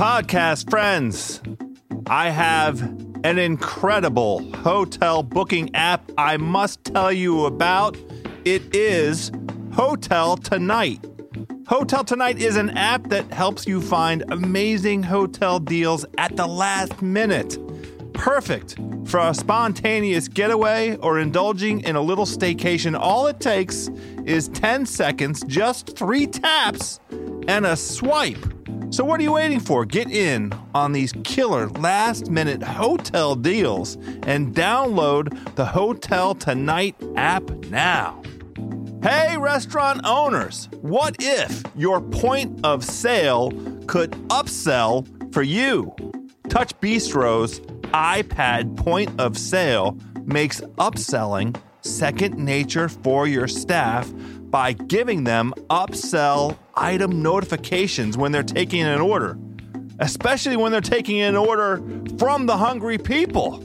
Podcast friends, I have an incredible hotel booking app I must tell you about. It is Hotel Tonight. Hotel Tonight is an app that helps you find amazing hotel deals at the last minute. Perfect for a spontaneous getaway or indulging in a little staycation. All it takes is 10 seconds, just three taps, and a swipe. So, what are you waiting for? Get in on these killer last minute hotel deals and download the Hotel Tonight app now. Hey, restaurant owners, what if your point of sale could upsell for you? Touch Bistro's iPad point of sale makes upselling second nature for your staff by giving them upsell item notifications when they're taking an order, especially when they're taking an order from the hungry people.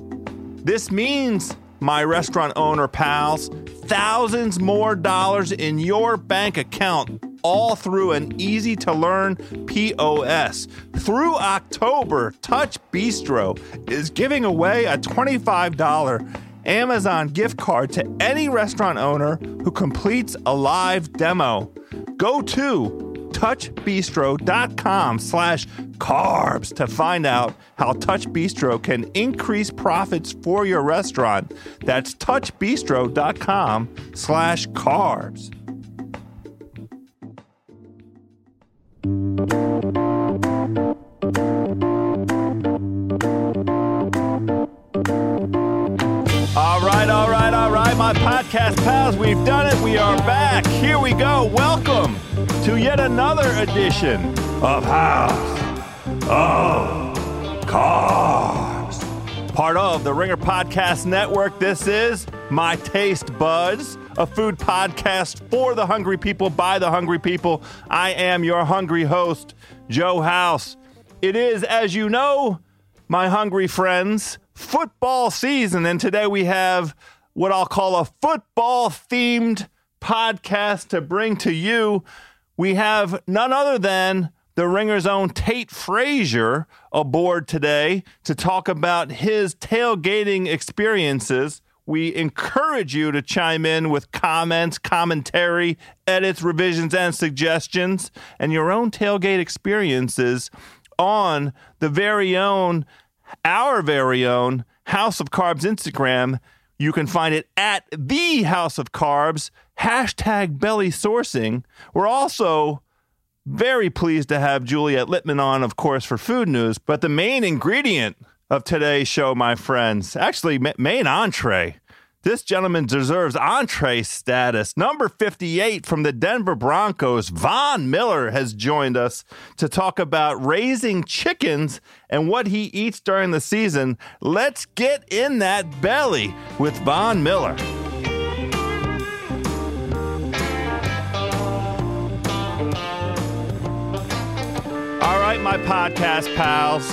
This means, my restaurant owner pals, thousands more dollars in your bank account all through an easy to learn POS. Through October, Touch Bistro is giving away a $25 Amazon gift card to any restaurant owner who completes a live demo. Go to touchbistro.com slash carbs to find out how Touch Bistro can increase profits for your restaurant. That's touchbistro.com slash carbs. Right, my podcast pals, we've done it. We are back. Here we go. Welcome to yet another edition of House of Carbs. Part of the Ringer Podcast Network, this is My Taste Buds, a food podcast for the hungry people by the hungry people. I am your hungry host, Joe House. It is, as you know, my hungry friends, football season. And today we have what I'll call a football themed podcast to bring to you. We have none other than the Ringer's own Tate Frazier aboard today to talk about his tailgating experiences. We encourage you to chime in with comments, commentary, edits, revisions, and suggestions, and your own tailgate experiences on the very own, our very own House of Carbs Instagram. You can find it at the House of Carbs, hashtag belly sourcing. We're also very pleased to have Juliet Littman on, of course, for food news. But the main ingredient of today's show, my friends, actually, main entree. This gentleman deserves entree status. Number 58 from the Denver Broncos, Von Miller, has joined us to talk about raising chickens and what he eats during the season. Let's get in that belly with Von Miller. All right, my podcast pals.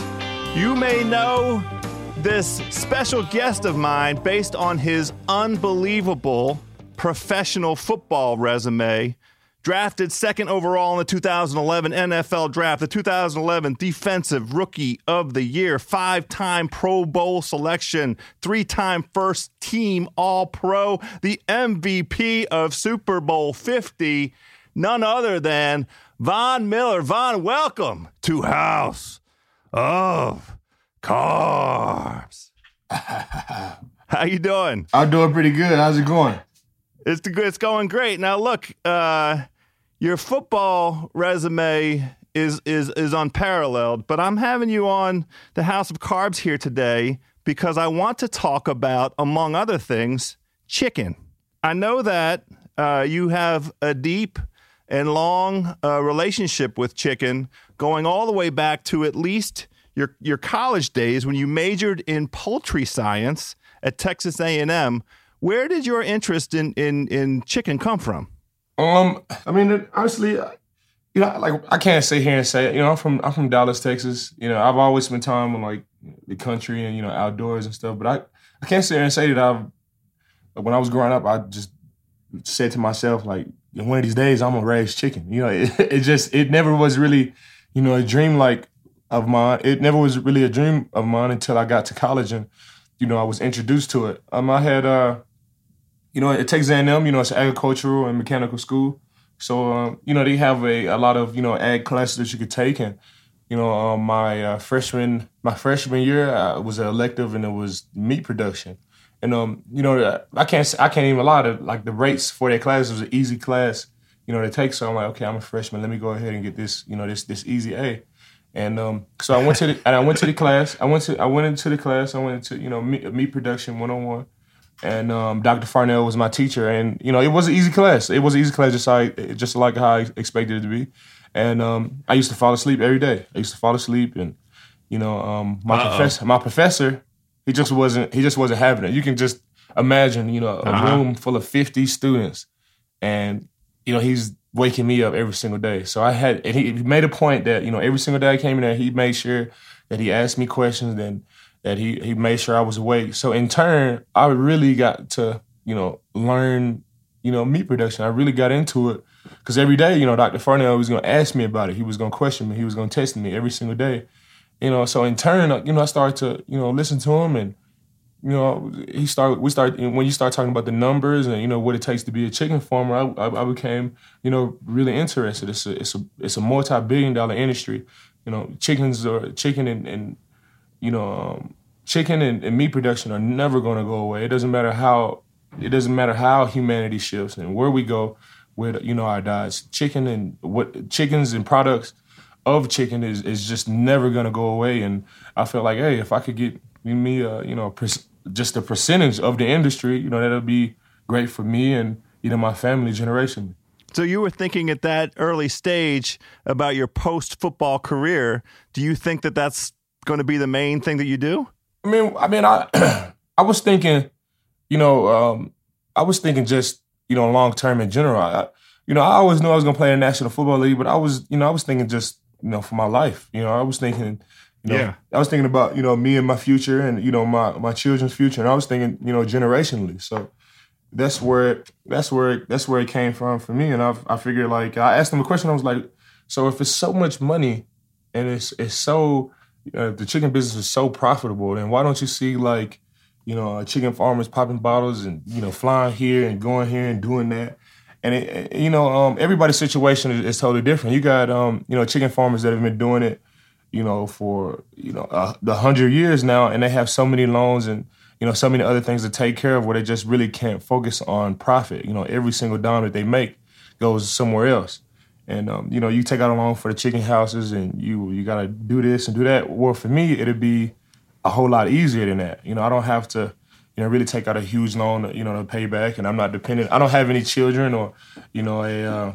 You may know this special guest of mine based on his unbelievable professional football resume. Drafted second overall in the 2011 NFL Draft, the 2011 Defensive Rookie of the Year, five time Pro Bowl selection, three time first team All Pro, the MVP of Super Bowl 50, none other than Von Miller. Von, welcome to House of Carbs. How you doing? I'm doing pretty good. How's it going? It's it's going great. Now look, uh, your football resume is is is unparalleled, but I'm having you on the House of Carbs here today because I want to talk about, among other things, chicken. I know that uh, you have a deep and long uh, relationship with chicken, going all the way back to at least your your college days when you majored in poultry science at Texas A&M. Where did your interest in in in chicken come from? Um, I mean, honestly, you know, like I can't sit here and say, it. you know, I'm from I'm from Dallas, Texas. You know, I've always spent time in like the country and you know outdoors and stuff. But I I can't sit here and say that I've when I was growing up, I just said to myself like, one of these days I'm gonna raise chicken. You know, it, it just it never was really, you know, a dream like of mine. It never was really a dream of mine until I got to college and you know I was introduced to it. Um, I had uh, you know, Texas A&M. You know, it's an agricultural and mechanical school. So um, you know they have a, a lot of you know ag classes that you could take and you know um, my uh, freshman my freshman year I was an elective and it was meat production and um you know I can't I can't even lie to like the rates for that class was an easy class you know to take so I'm like okay I'm a freshman let me go ahead and get this you know this this easy A and um so I went to the and I went to the class I went to I went into the class I went into you know meat, meat production one on one and um, Dr. Farnell was my teacher, and you know it was an easy class. It was an easy class, just like just like how I expected it to be. And um, I used to fall asleep every day. I used to fall asleep, and you know um, my Uh-oh. professor, my professor, he just wasn't he just wasn't having it. You can just imagine, you know, a uh-huh. room full of fifty students, and you know he's waking me up every single day. So I had, and he made a point that you know every single day I came in there, he made sure that he asked me questions, and that he he made sure I was awake. So in turn, I really got to you know learn you know meat production. I really got into it because every day you know Dr. Farnell was going to ask me about it. He was going to question me. He was going to test me every single day. You know, so in turn, uh, you know, I started to you know listen to him and. You know, he started. We started when you start talking about the numbers and you know what it takes to be a chicken farmer. I, I, I became, you know, really interested. It's a it's a it's a multi billion dollar industry. You know, chickens or chicken and, and you know, um, chicken and, and, meat production are never going to go away. It doesn't matter how it doesn't matter how humanity shifts and where we go with you know our diets. Chicken and what chickens and products of chicken is is just never going to go away. And I feel like, hey, if I could get me a you know just a percentage of the industry, you know, that'll be great for me and you know my family generation. So you were thinking at that early stage about your post football career. Do you think that that's going to be the main thing that you do? I mean, I mean, I I was thinking, you know, um, I was thinking just you know long term in general. I, you know, I always knew I was going to play in the National Football League, but I was, you know, I was thinking just you know for my life. You know, I was thinking. You know, yeah. I was thinking about you know me and my future and you know my my children's future, and I was thinking you know generationally. So that's where it, that's where it, that's where it came from for me. And I I figured like I asked him a question. I was like, so if it's so much money and it's it's so uh, the chicken business is so profitable, then why don't you see like, you know, chicken farmers popping bottles and you know flying here and going here and doing that? And it, you know, um, everybody's situation is, is, totally different. You got um, you know chicken farmers that have been doing it, you know, for you know uh, the hundred years now, and they have so many loans and you know so many other things to take care of where they just really can't focus on profit. You know, every single dime that they make goes somewhere else. And um, you know you take out a loan for the chicken houses and you you gotta do this and do that. Well for me it'd be a whole lot easier than that. You know i don't have to you know really take out a huge loan you know to pay back and i'm not dependent. I don't have any children or you know a uh,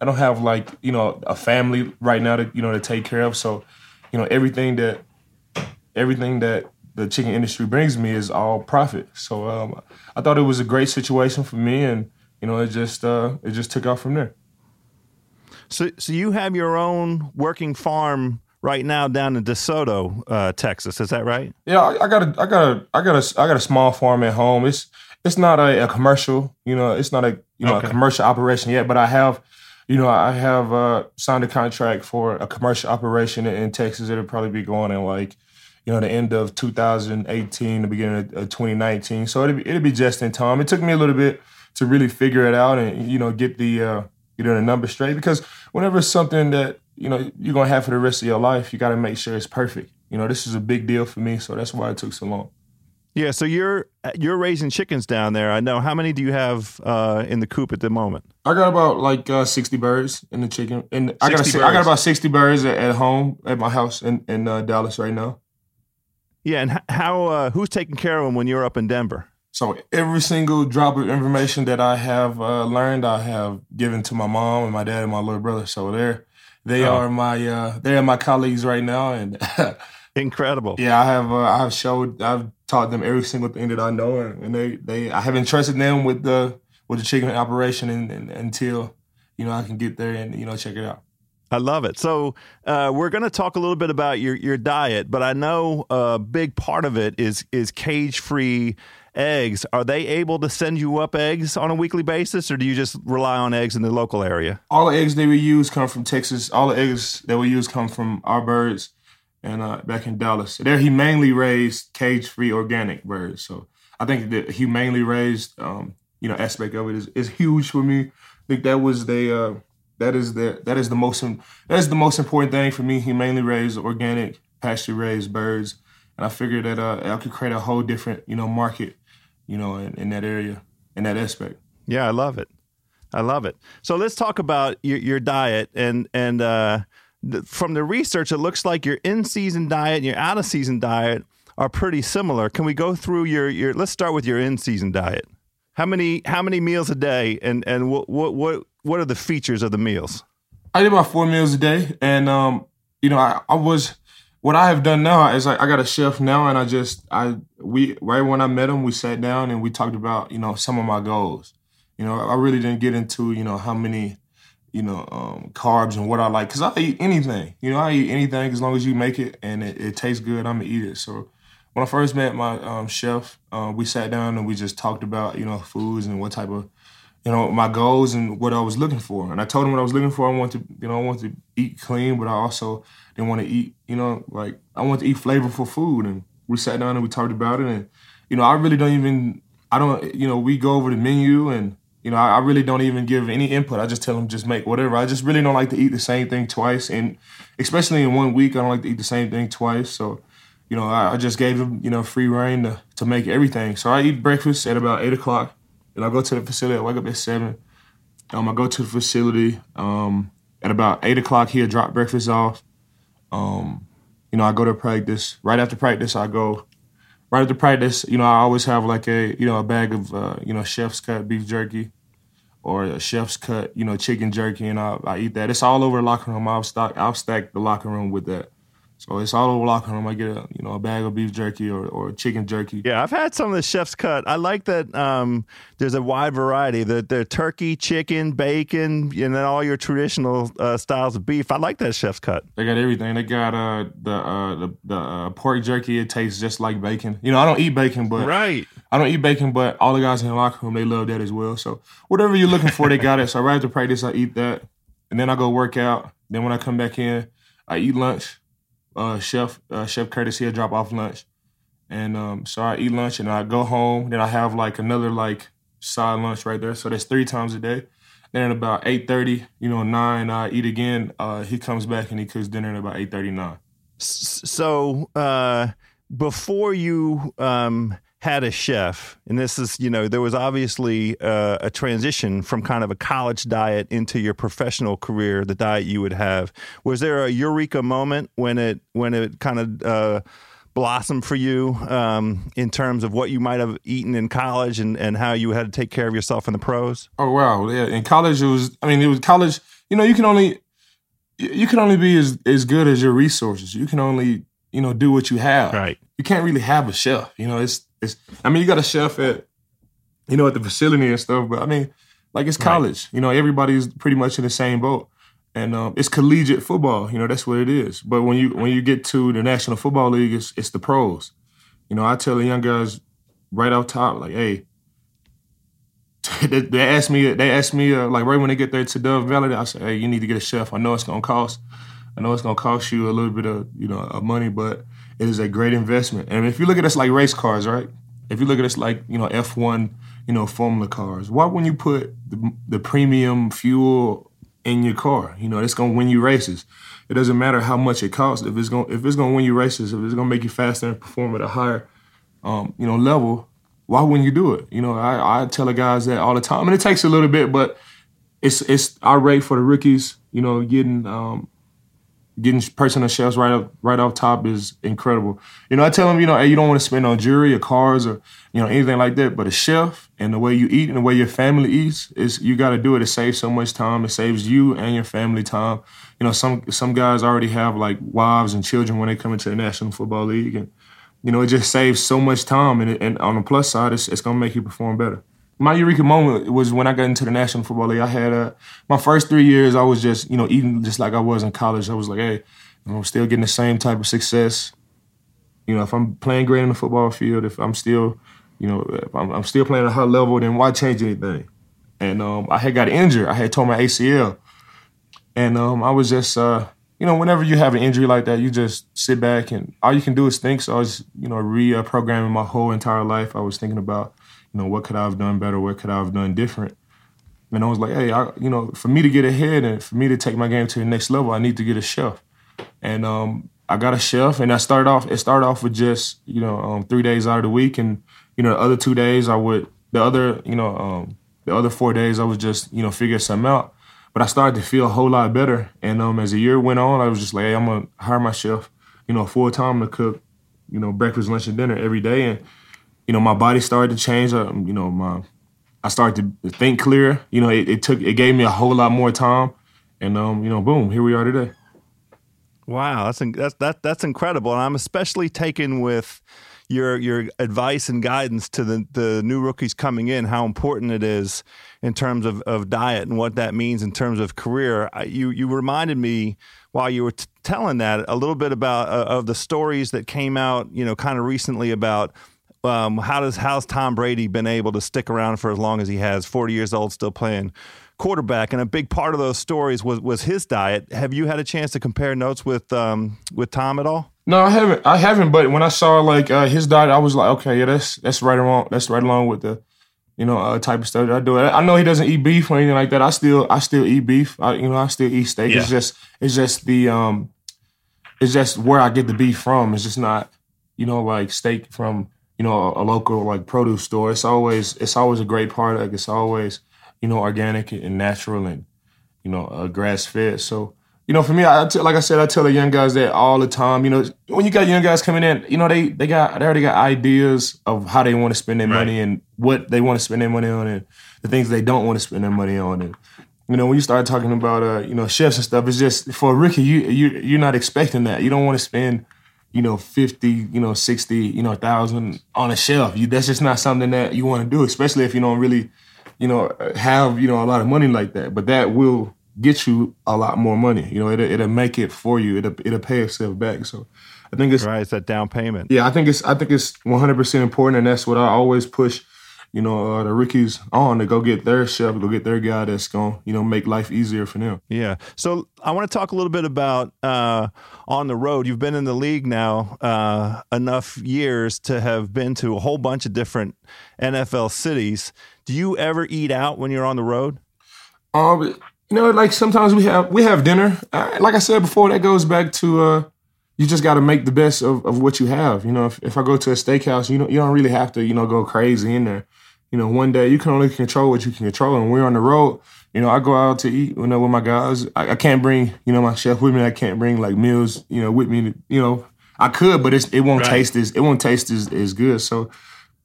i don't have like you know a family right now to you know to take care of. So you know everything that everything that the chicken industry brings me is all profit so um, i thought it was a great situation for me and you know it just uh, it just took off from there so, so you have your own working farm right now down in DeSoto, uh, Texas. Is that right? Yeah, I, I, got a, I got a, I got a, I got a small farm at home. It's, it's not a, a commercial, you know, it's not a, you know, okay. a commercial operation yet, but I have, you know, I have uh, signed a contract for a commercial operation in, Texas. It'll probably be going in like, you know, the end of 2018, the beginning of, of 2019. So it'll be, it'll be just in time. It took me a little bit to really figure it out and, you know, get the, uh, you know, the numbers straight because whenever it's something that you know you're gonna have for the rest of your life, you got to make sure it's perfect. You know, this is a big deal for me, so that's why it took so long. Yeah, so you're you're raising chickens down there. I know. How many do you have uh, in the coop at the moment? I got about like uh, sixty birds in the chicken, and I got I got about sixty birds at, at, home at my house in in uh, Dallas right now. Yeah, and how uh, who's taking care of them when you're up in Denver? So every single drop of information that I have uh, learned, I have given to my mom and my dad and my little brother. So they're they oh. are my uh, they are my colleagues right now, and incredible. Yeah, I have uh, I have showed I've taught them every single thing that I know, and, and they they I have entrusted them with the with the chicken operation and, and, until you know I can get there and you know check it out. I love it. So uh, we're going to talk a little bit about your your diet, but I know a big part of it is is cage free eggs, are they able to send you up eggs on a weekly basis, or do you just rely on eggs in the local area? All the eggs that we use come from Texas. All the eggs that we use come from our birds. And uh, back in Dallas. There, he mainly raised cage-free organic birds. So I think that humanely raised, um, you know, aspect of it is, is huge for me. I think that was the uh, that is the that is the most that is the most important thing for me. Humanely raised, organic, pasture raised birds, and I figured that uh, I could create a whole different you know market, you know, in, in that area in that aspect. Yeah, I love it. I love it. So let's talk about your, your diet and and uh, from the research, it looks like your in season diet and your out of season diet are pretty similar. Can we go through your your? Let's start with your in season diet. How many how many meals a day, and and what what what what are the features of the meals? I eat about four meals a day, and um, you know, I, I was what I have done now is like I got a chef now, and I just I we right when I met him, we sat down and we talked about you know some of my goals. You know, I really didn't get into you know how many you know um, carbs and what I like because I eat anything. You know, I eat anything as long as you make it and it, it tastes good. I'm gonna eat it. So when I first met my um, chef, uh, we sat down and we just talked about you know foods and what type of you know my goals and what I was looking for. And I told him what I was looking for. I want to you know I want to eat clean, but I also didn't want to eat you know like I want to eat flavorful food. And we sat down and we talked about it. And you know I really don't even I don't you know we go over the menu and you know, I, I, really don't even give any input. I just tell them just make whatever. I just really don't like to eat the same thing twice, and especially in one week, I don't like to eat the same thing twice. So you know, I, I, just gave them, you know, free reign to, to make everything. So I eat breakfast at about eight o'clock. and I go to the facility. I wake up at seven. Um, I go to the facility. Um, at about eight o'clock, he'll drop breakfast off. Um, you know, I go to practice. Right after practice, I go. Right after practice, you know, I always have like a, you know, a bag of, uh, you know, chef's cut beef jerky, or a chef's cut, you know, chicken jerky, and I, I eat that. It's all over locker room. I'll stock, I'll stack the locker room with that. So it's all over locker room. I get a you know a bag of beef jerky or, or chicken jerky. Yeah, I've had some of the chef's cut. I like that. Um, there's a wide variety. The the turkey, chicken, bacon, and then all your traditional uh, styles of beef. I like that chef's cut. They got everything. They got uh the uh the, the uh, pork jerky. It tastes just like bacon. You know, I don't eat bacon, but right. I don't eat bacon, but all the guys in the locker room they love that as well. So whatever you're looking for, they got it. So right after practice, I eat that, and then I go work out. Then when I come back in, I eat lunch uh, chef uh, Chef Curtis here drop off lunch, and um, so I eat lunch and I go home. Then I have like another like side lunch right there. So that's three times a day. Then at about eight thirty, you know, nine, I eat again. Uh, he comes back and he cooks dinner at about eight thirty nine. So uh, before you um, had a chef, and this is, you know, there was obviously uh, a transition from kind of a college diet into your professional career, the diet you would have. Was there a eureka moment when it when it kind of uh, blossomed for you um, in terms of what you might have eaten in college and, and how you had to take care of yourself in the pros? Oh wow, yeah. In college, it was. I mean, it was college. You know, you can only you can only be as as good as your resources. You can only you know do what you have. Right. You can't really have a chef. You know, it's it's I mean, you got a chef at you know at the facility and stuff, but I mean, like it's college. Right. You know, everybody's pretty much in the same boat. And um, it's collegiate football, you know, that's what it is. But when you when you get to the National Football League, it's it's the pros. You know, I tell the young guys right off top, like, hey, they, they ask me, they ask me, uh, like right when they get there to Dove Valley, I say, hey, you need to get a chef. I know it's gonna cost, I know it's gonna cost you a little bit of you know of money, but it is a great investment. And if you look at us like race cars, right? If you look at us like you know F1, you know Formula cars, why wouldn't you put the, the premium fuel in your car? You know, it's gonna win you races. It doesn't matter how much it costs. If it's gonna if it's gonna win you races, if it's gonna make you faster and perform at a higher, um, you know, level, why wouldn't you do it? You know, I, I tell the guys that all the time, and it takes a little bit, but it's it's our rate for the rookies. You know, getting um, getting personal chefs right up right off top is incredible. You know, I tell them, you know, hey, you don't want to spend on jewelry or cars or you know anything like that, but a chef and the way you eat and the way your family eats is you got to do it. It saves so much time. It saves you and your family time. You know, some some guys already have like wives and children when they come into the National Football League, and you know it just saves so much time. And, and on the plus side, it's, it's gonna make you perform better my eureka moment was when I got into the National Football League. I had uh, my first three years, I was just you know eating just like I was in college. I was like, hey, I'm still getting the same type of success. You know, if I'm playing great in the football field, if I'm still, you know, if I'm, I'm still playing at a high level, then why change anything? And um, I had got injured. I had torn my ACL, and um, I was just, uh, you know, whenever you have an injury like that, you just sit back and all you can do is think. So I was, you know, reprogramming my whole entire life. I was thinking about, know, what could I have done better? What could I have done different? And I was like, hey, I, you know, for me to get ahead and for me to take my game to the next level, I need to get a chef. And um, I got a chef, and I started off. It started off with just, you know, um, three days out of the week, and you know, the other two days I would, the other, you know, um, the other four days I was just, you know, figure something out. But I started to feel a whole lot better. And um, as the year went on, I was just like, hey, I'm gonna hire my chef, you know, full time to cook, you know, breakfast, lunch, and dinner every day. And you know, my body started to change. Um, you know, my I started to think clear. You know, it, it took it gave me a whole lot more time. And um, you know, boom, here we are today. Wow, that's that's that, that's incredible, and I'm especially taken with your your advice and guidance to the, the new rookies coming in, how important it is in terms of, of diet and what that means in terms of career. I, you you reminded me while you were t- telling that a little bit about uh, of the stories that came out, you know, kind of recently about um, how does how's Tom Brady been able to stick around for as long as he has, 40 years old, still playing quarterback, and a big part of those stories was was his diet. Have you had a chance to compare notes with um, with Tom at all? No, I haven't. I haven't. But when I saw like uh, his diet, I was like, okay, yeah, that's that's right along. That's right along with the, you know, uh, type of stuff that I do. I know he doesn't eat beef or anything like that. I still, I still eat beef. I, you know, I still eat steak. Yeah. It's just, it's just the, um, it's just where I get the beef from. It's just not, you know, like steak from, you know, a, a local like produce store. It's always, it's always a great product. It's always, you know, organic and natural and, you know, uh, grass fed. So you know, for me, I t- like I said, I tell the young guys that all the time. You know, when you got young guys coming in, you know, they they got they already got ideas of how they want to spend their right. money and what they want to spend their money on and the things they don't want to spend their money on. And you know, when you start talking about uh, you know, chefs and stuff, it's just for a rookie, you you you're not expecting that. You don't want to spend you know, 50, you know, 60, you know, thousand on a shelf. You, that's just not something that you want to do, especially if you don't really, you know, have, you know, a lot of money like that. But that will get you a lot more money. You know, it'll, it'll make it for you. It'll, it'll pay itself back. So I think it's right. It's that down payment. Yeah, I think it's I think it's 100 percent important, and that's what I always push. You know, uh, the rookies on to go get their chef, go get their guy that's going, you know, make life easier for them. Yeah. So I want to talk a little bit about uh, on the road. You've been in the league now uh, enough years to have been to a whole bunch of different NFL cities. Do you ever eat out when you're on the road? Um, you know, like sometimes we have we have dinner. Like I said before, that goes back to uh, you just got to make the best of, of what you have. You know, if, if I go to a steakhouse, you know, you don't really have to you know go crazy in there. You know, one day you can only control what you can control, and we're on the road. You know, I go out to eat. You know, with my guys, I, I can't bring you know my chef with me. I can't bring like meals. You know, with me. You know, I could, but it's, it won't right. taste as it won't taste as, as good. So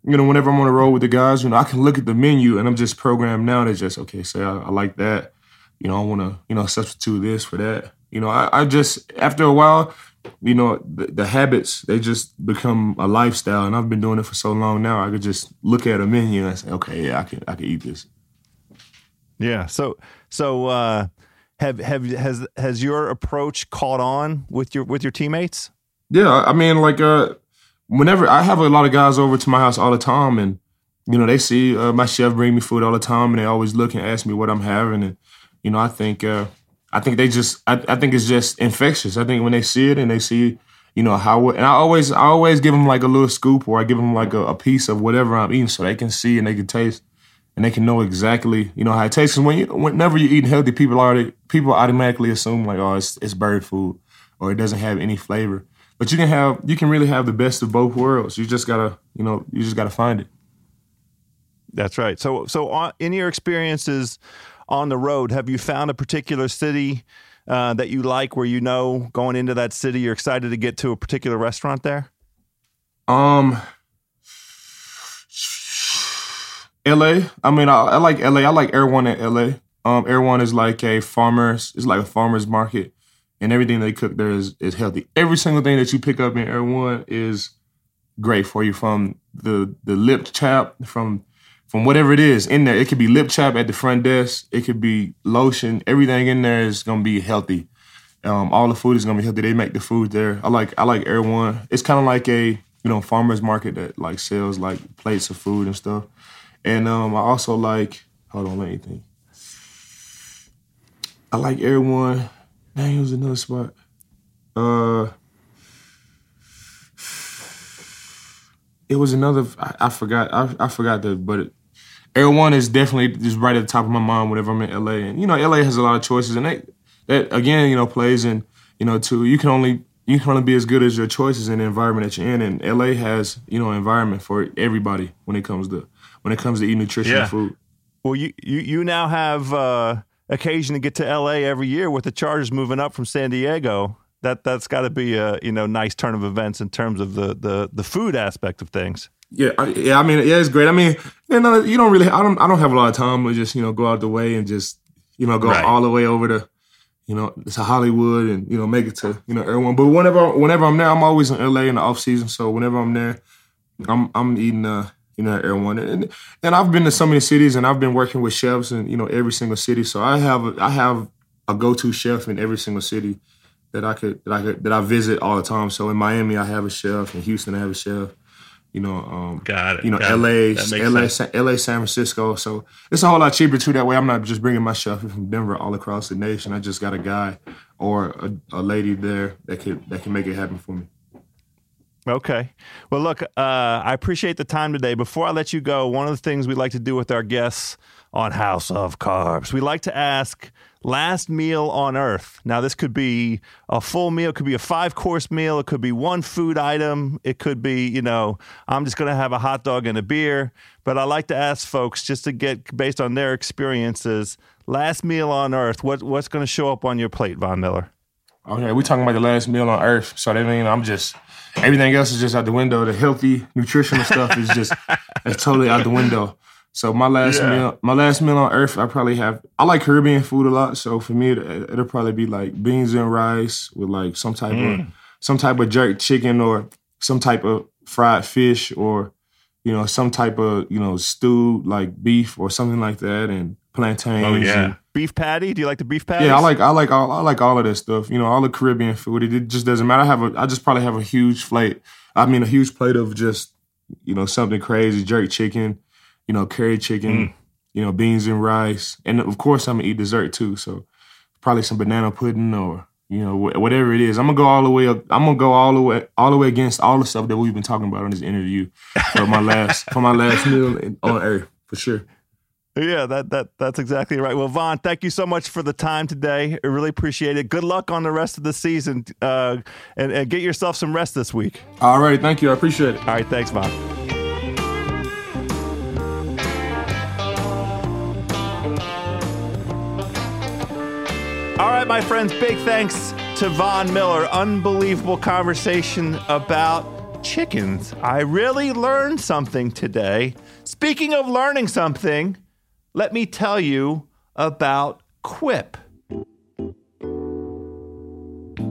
you know, whenever I'm on the road with the guys, you know, I can look at the menu and I'm just programmed now to just, okay, say I, I like that you know, I want to, you know, substitute this for that. You know, I, I just, after a while, you know, the, the, habits, they just become a lifestyle. And I've been doing it for so long now, I could just look at a menu and say, okay, yeah, I can, I can eat this. Yeah. So, so, uh, have, have, has, has your approach caught on with your, with your teammates? Yeah. I mean, like, uh, whenever I have a lot of guys over to my house all the time and, you know, they see uh, my chef bring me food all the time and they always look and ask me what I'm having. And, you know, I think uh, I think they just I, I think it's just infectious. I think when they see it and they see you know how and I always I always give them like a little scoop or I give them like a, a, piece of whatever I'm eating so they can see and they can taste and they can know exactly you know how it tastes. Because when you whenever you're eating healthy, people already people automatically assume like oh it's it's bird food or it doesn't have any flavor. But you can have you can really have the best of both worlds. You just gotta you know you just gotta find it. That's right. So so uh, in your experiences on the road, have you found a particular city uh, that you like where you know going into that city you're excited to get to a particular restaurant there? Um, LA. I mean, I, I like LA. I like Erewhon at LA. Um, Erewhon is like a farmer's. It's like a farmer's market, and everything they cook there is is healthy. Every single thing that you pick up in Erewhon is great for you. From the the lip chap, from from whatever it is in there. It could be lip chap at the front desk. It could be lotion. Everything in there is gonna be healthy. Um, all the food is gonna be healthy. They make the food there. I like I like Erewhon. It's kind of like a you know farmers market that like sells like plates of food and stuff. And um, I also like hold on, let me think. I like Erewhon. Man, it was another spot. Uh, it was another. I, I forgot. I, I forgot the, but Erewhon is definitely just right at the top of my mind whenever I'm in LA. And you know, LA has a lot of choices, and that that again, you know, plays in you know to you can only you can only be as good as your choices in the environment that you're in. And LA has you know environment for everybody when it comes to when it comes to eating nutritional yeah. food. Well, you you you now have uh, occasion to get to LA every year with the Chargers moving up from San Diego. That that's got to be a you know nice turn of events in terms of the the the food aspect of things. Yeah, I, yeah. I mean, yeah, it's great. I mean, you know, you don't really. I don't. I don't have a lot of time to just you know go out the way and just you know go right. all the way over to you know to Hollywood and you know make it to you know Erewhon. But whenever whenever I'm there, I'm always in LA in the off season. So whenever I'm there, I'm I'm eating uh you know Erewhon and and I've been to so many cities and I've been working with chefs in you know every single city. So I have a, I have a go to chef in every single city that I could that I could that I visit all the time. So in Miami, I have a chef. In Houston, I have a chef you know, um, got it. You know, got LA, LA, LA, San Francisco. So it's a whole lot cheaper too. That way, I'm not just bringing my chef from Denver all across the nation. I just got a guy or a, a lady there that could that can make it happen for me. Okay. Well, look, uh, I appreciate the time today. Before I let you go, one of the things we like to do with our guests on House of Carbs, we like to ask last meal on earth. Now, this could be a full meal, it could be a five course meal, it could be one food item, it could be, you know, I'm just going to have a hot dog and a beer. But I like to ask folks just to get based on their experiences, last meal on earth, what, what's going to show up on your plate, Von Miller? Okay, we're talking about the last meal on earth. So that means I'm just everything else is just out the window. The healthy, nutritional stuff is just it's totally out the window. So my last yeah. meal, my last meal on earth, I probably have. I like Caribbean food a lot, so for me, it, will probably be like beans and rice with like some type mm. of some type of jerk chicken or some type of fried fish or you know some type of you know stew like beef or something like that and plantains. Oh yeah, and, beef patty. Do you like the beef patty? Yeah, I like I like all I like all of that stuff. You know, all the Caribbean food. It, it just doesn't matter. I have a I just probably have a huge plate. I mean, a huge plate of just you know something crazy, jerk chicken you know, curry chicken, mm. you know, beans and rice, and of course I'm gonna eat dessert too. So probably some banana pudding or you know whatever it is. I'm gonna go all the way. Up, I'm gonna go all the way all the way against all the stuff that we've been talking about in this interview for my last for my last meal on earth for sure. Yeah, that that that's exactly right. Well, Von, thank you so much for the time today. I really appreciate it. Good luck on the rest of the season, uh, and, and get yourself some rest this week. All right, thank you. I appreciate it. All right, thanks, Von. All right, my friends, big thanks to Von Miller. Unbelievable conversation about chickens. I really learned something today. Speaking of learning something, let me tell you about Quip.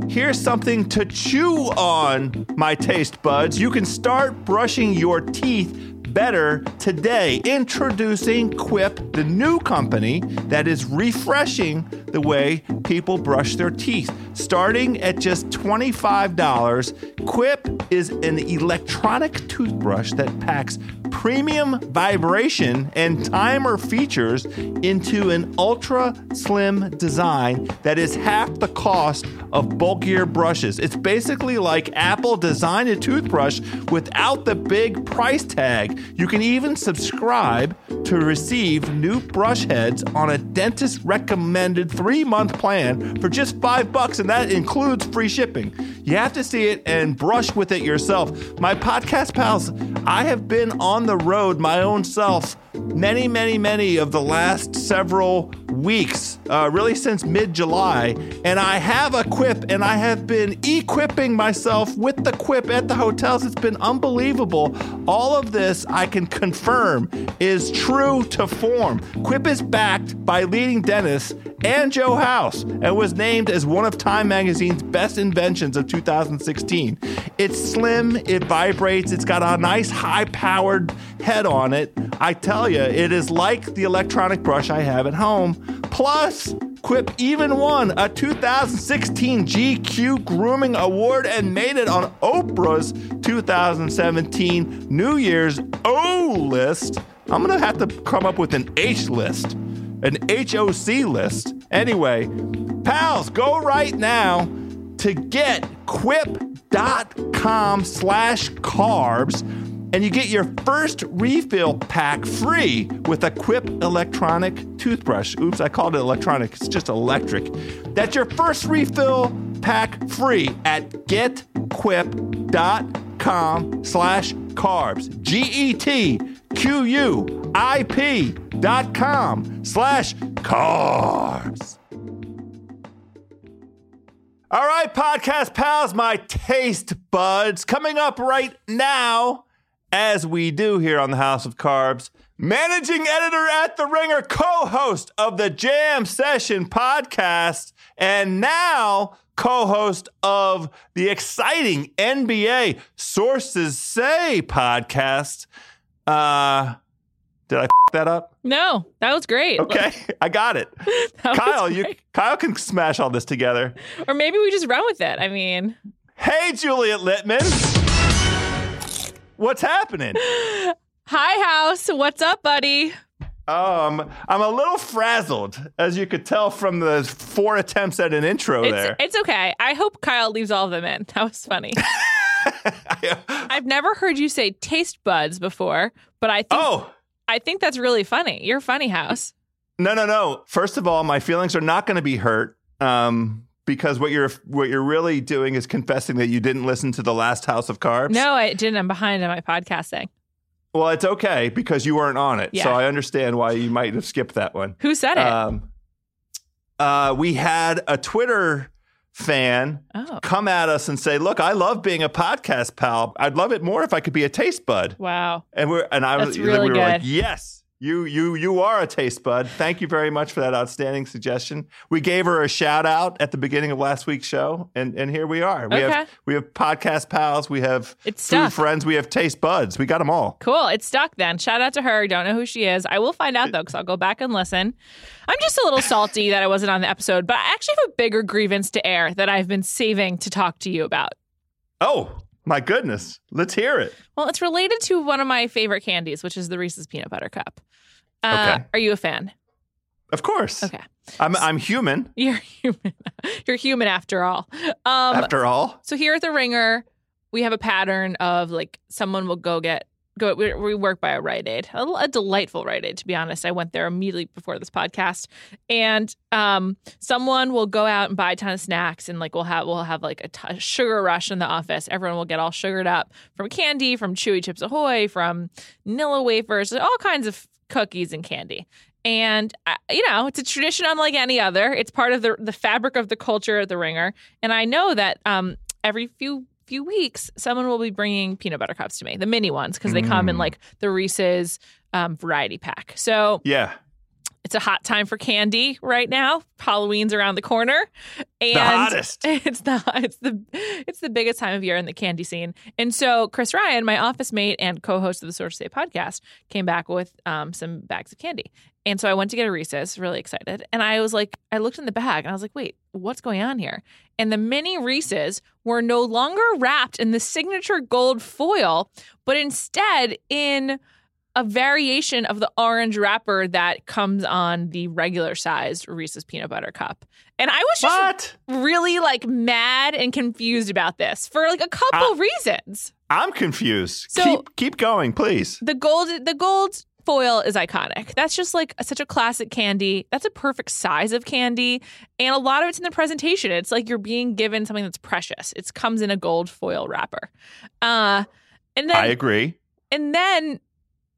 Here's something to chew on, my taste buds. You can start brushing your teeth better today. Introducing Quip, the new company that is refreshing the way people brush their teeth. Starting at just $25, Quip is an electronic toothbrush that packs premium vibration and timer features into an ultra slim design that is half the cost of bulkier brushes. It's basically like Apple designed a toothbrush without the big price tag. You can even subscribe to receive new brush heads on a dentist recommended three month plan for just five bucks, and that includes free shipping. You have to see it and brush with it yourself. My podcast pals, I have been on the road my own self many, many, many of the last several weeks, uh, really since mid July. And I have a quip and I have been equipping myself with the quip at the hotels. It's been unbelievable. All of this I can confirm is true to form. Quip is backed by leading dentists and Joe House and was named as one of Time Magazine's best inventions of 2016. It's slim, it vibrates, it's got a nice high powered head on it. I tell you, it is like the electronic brush I have at home. Plus, Quip even won a 2016 GQ Grooming Award and made it on Oprah's 2017 New Year's O list. I'm gonna have to come up with an H list, an HOC list. Anyway, pals, go right now to get quip.com slash carbs and you get your first refill pack free with a Quip electronic toothbrush. Oops, I called it electronic. It's just electric. That's your first refill pack free at getquip.com slash carbs. G-E-T-Q-U-I-P dot com slash carbs. All right, podcast pals, my taste buds coming up right now as we do here on the House of Carbs, managing editor at The Ringer, co host of the Jam Session podcast, and now co host of the exciting NBA Sources Say podcast. Uh, did I f- that up? No, that was great. Okay, I got it. Kyle, you. Kyle can smash all this together. Or maybe we just run with it. I mean, Hey, Juliet Littman. What's happening? hi, house. What's up, buddy? Um, I'm a little frazzled, as you could tell from the four attempts at an intro It's there. it's okay. I hope Kyle leaves all of them in. That was funny. I've never heard you say taste buds before, but I think oh, I think that's really funny. You're funny, house. no, no, no. First of all, my feelings are not going to be hurt. Um, because what you're what you're really doing is confessing that you didn't listen to the last House of Carbs. No, I didn't. I'm behind on my podcasting. Well, it's okay because you weren't on it, Yeah. so I understand why you might have skipped that one. Who said it? Um, uh, we had a Twitter fan oh, come at us and say, "Look, I love being a podcast pal. I'd love it more if I could be a taste bud." wow. And we're and I was That's we really were like, "Yes, you you you are a taste bud. Thank you very much for that outstanding suggestion." We gave her a shout out at the beginning of last week's show, and and here we are. We Okay. have we have podcast pals, we have It's food stuck. friends, we have taste buds. We got them all. Cool. It's stuck then. Shout out to her. Don't know who she is. I will find out though, because I'll go back and listen. I'm just a little salty that I wasn't on the episode, but I actually have a bigger grievance to air that I've been saving to talk to you about. Oh my goodness, let's hear it. Well, it's related to one of my favorite candies, which is the Reese's Peanut Butter Cup. Uh, Okay. Are you a fan? Of course. Okay. I'm I'm human You're human. You're human after all. Um, after all. So here at the Ringer, we have a pattern of like someone will go get go. We, we work by a Rite Aid, a, a delightful Rite Aid. To be honest, I went there immediately before this podcast, and um, someone will go out and buy a ton of snacks, and like we'll have we'll have like a sugar rush in the office. Everyone will get all sugared up from candy, from Chewy Chips Ahoy, from Nilla wafers, all kinds of cookies and candy. And you know, it's a tradition unlike any other. It's part of the the fabric of the culture at the Ringer. And I know that um, every few few weeks, someone will be bringing peanut butter cups to me, the mini ones, because they come in Mm. like the Reese's um, variety pack. So Yeah. it's a hot time for candy right now. Halloween's around the corner, and The hottest. it's the it's the it's the biggest time of year in the candy scene. And so Chris Ryan, my office mate and co-host of the Source Say podcast, came back with um, some bags of candy. And so I went to get a Reese's, really excited. And I was like, I looked in the bag and I was like, wait, what's going on here? And the mini Reese's were no longer wrapped in the signature gold foil, but instead in a variation of the orange wrapper that comes on the regular sized Reese's peanut butter cup. And I was just What? really like mad and confused about this for like a couple reasons. I'm confused. So- keep keep going, please. The gold the gold foil is iconic. That's just like such a classic candy. That's a perfect size of candy. And a lot of it's in the presentation. It's like you're being given something that's precious. It comes in a gold foil wrapper. Uh and then I agree. and then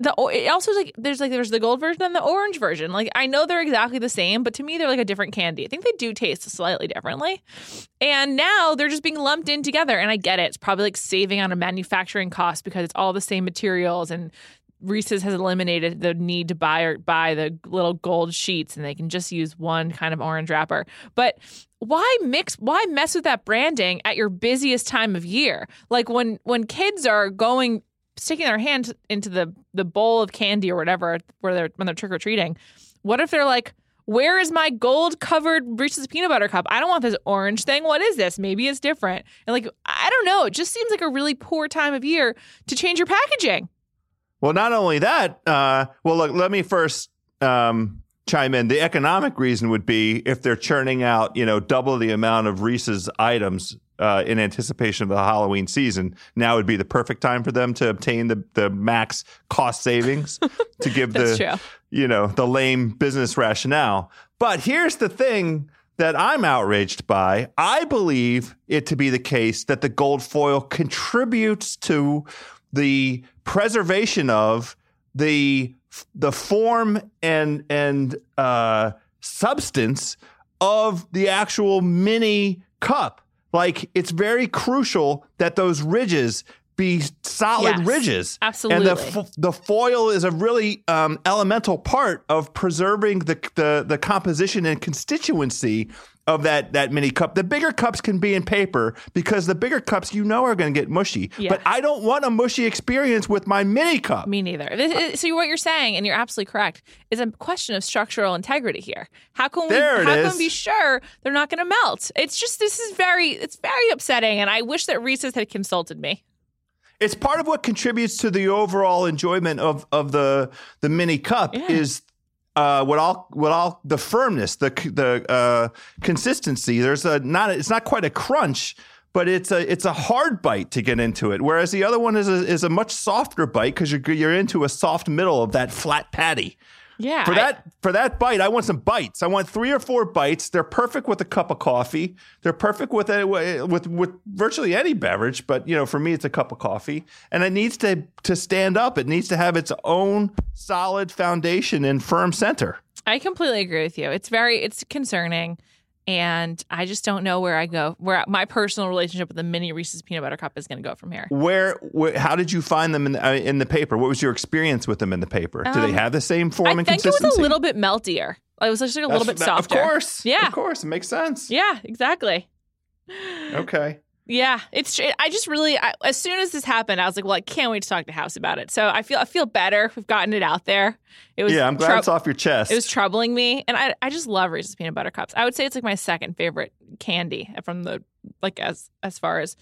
the it also is like there's like there's the gold version and the orange version. Like I know they're exactly the same, but to me they're like a different candy. I think they do taste slightly differently. And now they're just being lumped in together. And I get it. It's probably like saving on a manufacturing cost because it's all the same materials and Reese's has eliminated the need to buy or buy the little gold sheets and they can just use one kind of orange wrapper. But why mix why mess with that branding at your busiest time of year? Like when when kids are going sticking their hand into the the bowl of candy or whatever where they're when they're trick or treating. What if they're like, "Where is my gold covered Reese's peanut butter cup? I don't want this orange thing. What is this? Maybe it's different." And like, I don't know. It just seems like a really poor time of year to change your packaging. Well, not only that, uh, well, look, let me first um, chime in. The economic reason would be if they're churning out, you know, double the amount of Reese's items uh, in anticipation of the Halloween season. Now would be the perfect time for them to obtain the the max cost savings to give the true. you know the lame business rationale. But here's the thing that I'm outraged by. I believe it to be the case that the gold foil contributes to the preservation of the the form and and uh, substance of the actual mini cup. Like it's very crucial that those ridges be solid Yes, ridges. absolutely. And the the foil is a really um, elemental part of preserving the, the the composition and constituency of that that mini cup. The bigger cups can be in paper because the bigger cups you know are going to get mushy. Yeah. But I don't want a mushy experience with my mini cup. Me neither. This is- so what you're saying, and you're absolutely correct, is a question of structural integrity here. How can we? How is. can we be sure they're not going to melt? It's just this is very it's very upsetting, and I wish that Reese's had consulted me. It's part of what contributes to the overall enjoyment of of the the mini cup Yeah. is uh, what all what all the firmness, the the uh, consistency. There's a not it's not quite a crunch, but it's a it's a hard bite to get into it. Whereas the other one is a, is a much softer bite because you're you're into a soft middle of that flat patty. Yeah. For I- that for that bite, I want some bites. I want three or four bites. They're perfect with a cup of coffee. They're perfect with a, with with virtually any beverage. But you know, for me, it's a cup of coffee, and it needs to to stand up. It needs to have its own solid foundation and firm center. I completely agree with you. It's very it's concerning. And I just don't know where I go, where my personal relationship with the mini Reese's peanut butter cup is going to go from here. Where, where how did you find them in the, uh, in the paper? What was your experience with them in the paper? Do they Um, have the same form I and think it was consistency? a little bit meltier. It was just like a little bit That's- softer. Of course, Yeah. of course, it makes sense. Yeah, exactly. Okay. Yeah, it's. I just really, I, as soon as this happened, I was like, well, I can't wait to talk to House about it. So I feel, I feel better. We've gotten it out there. It was. Yeah, I'm glad trou- it's off your chest. It was troubling me, and I, I just love Reese's peanut butter cups. I would say it's like my second favorite candy from the like as as far as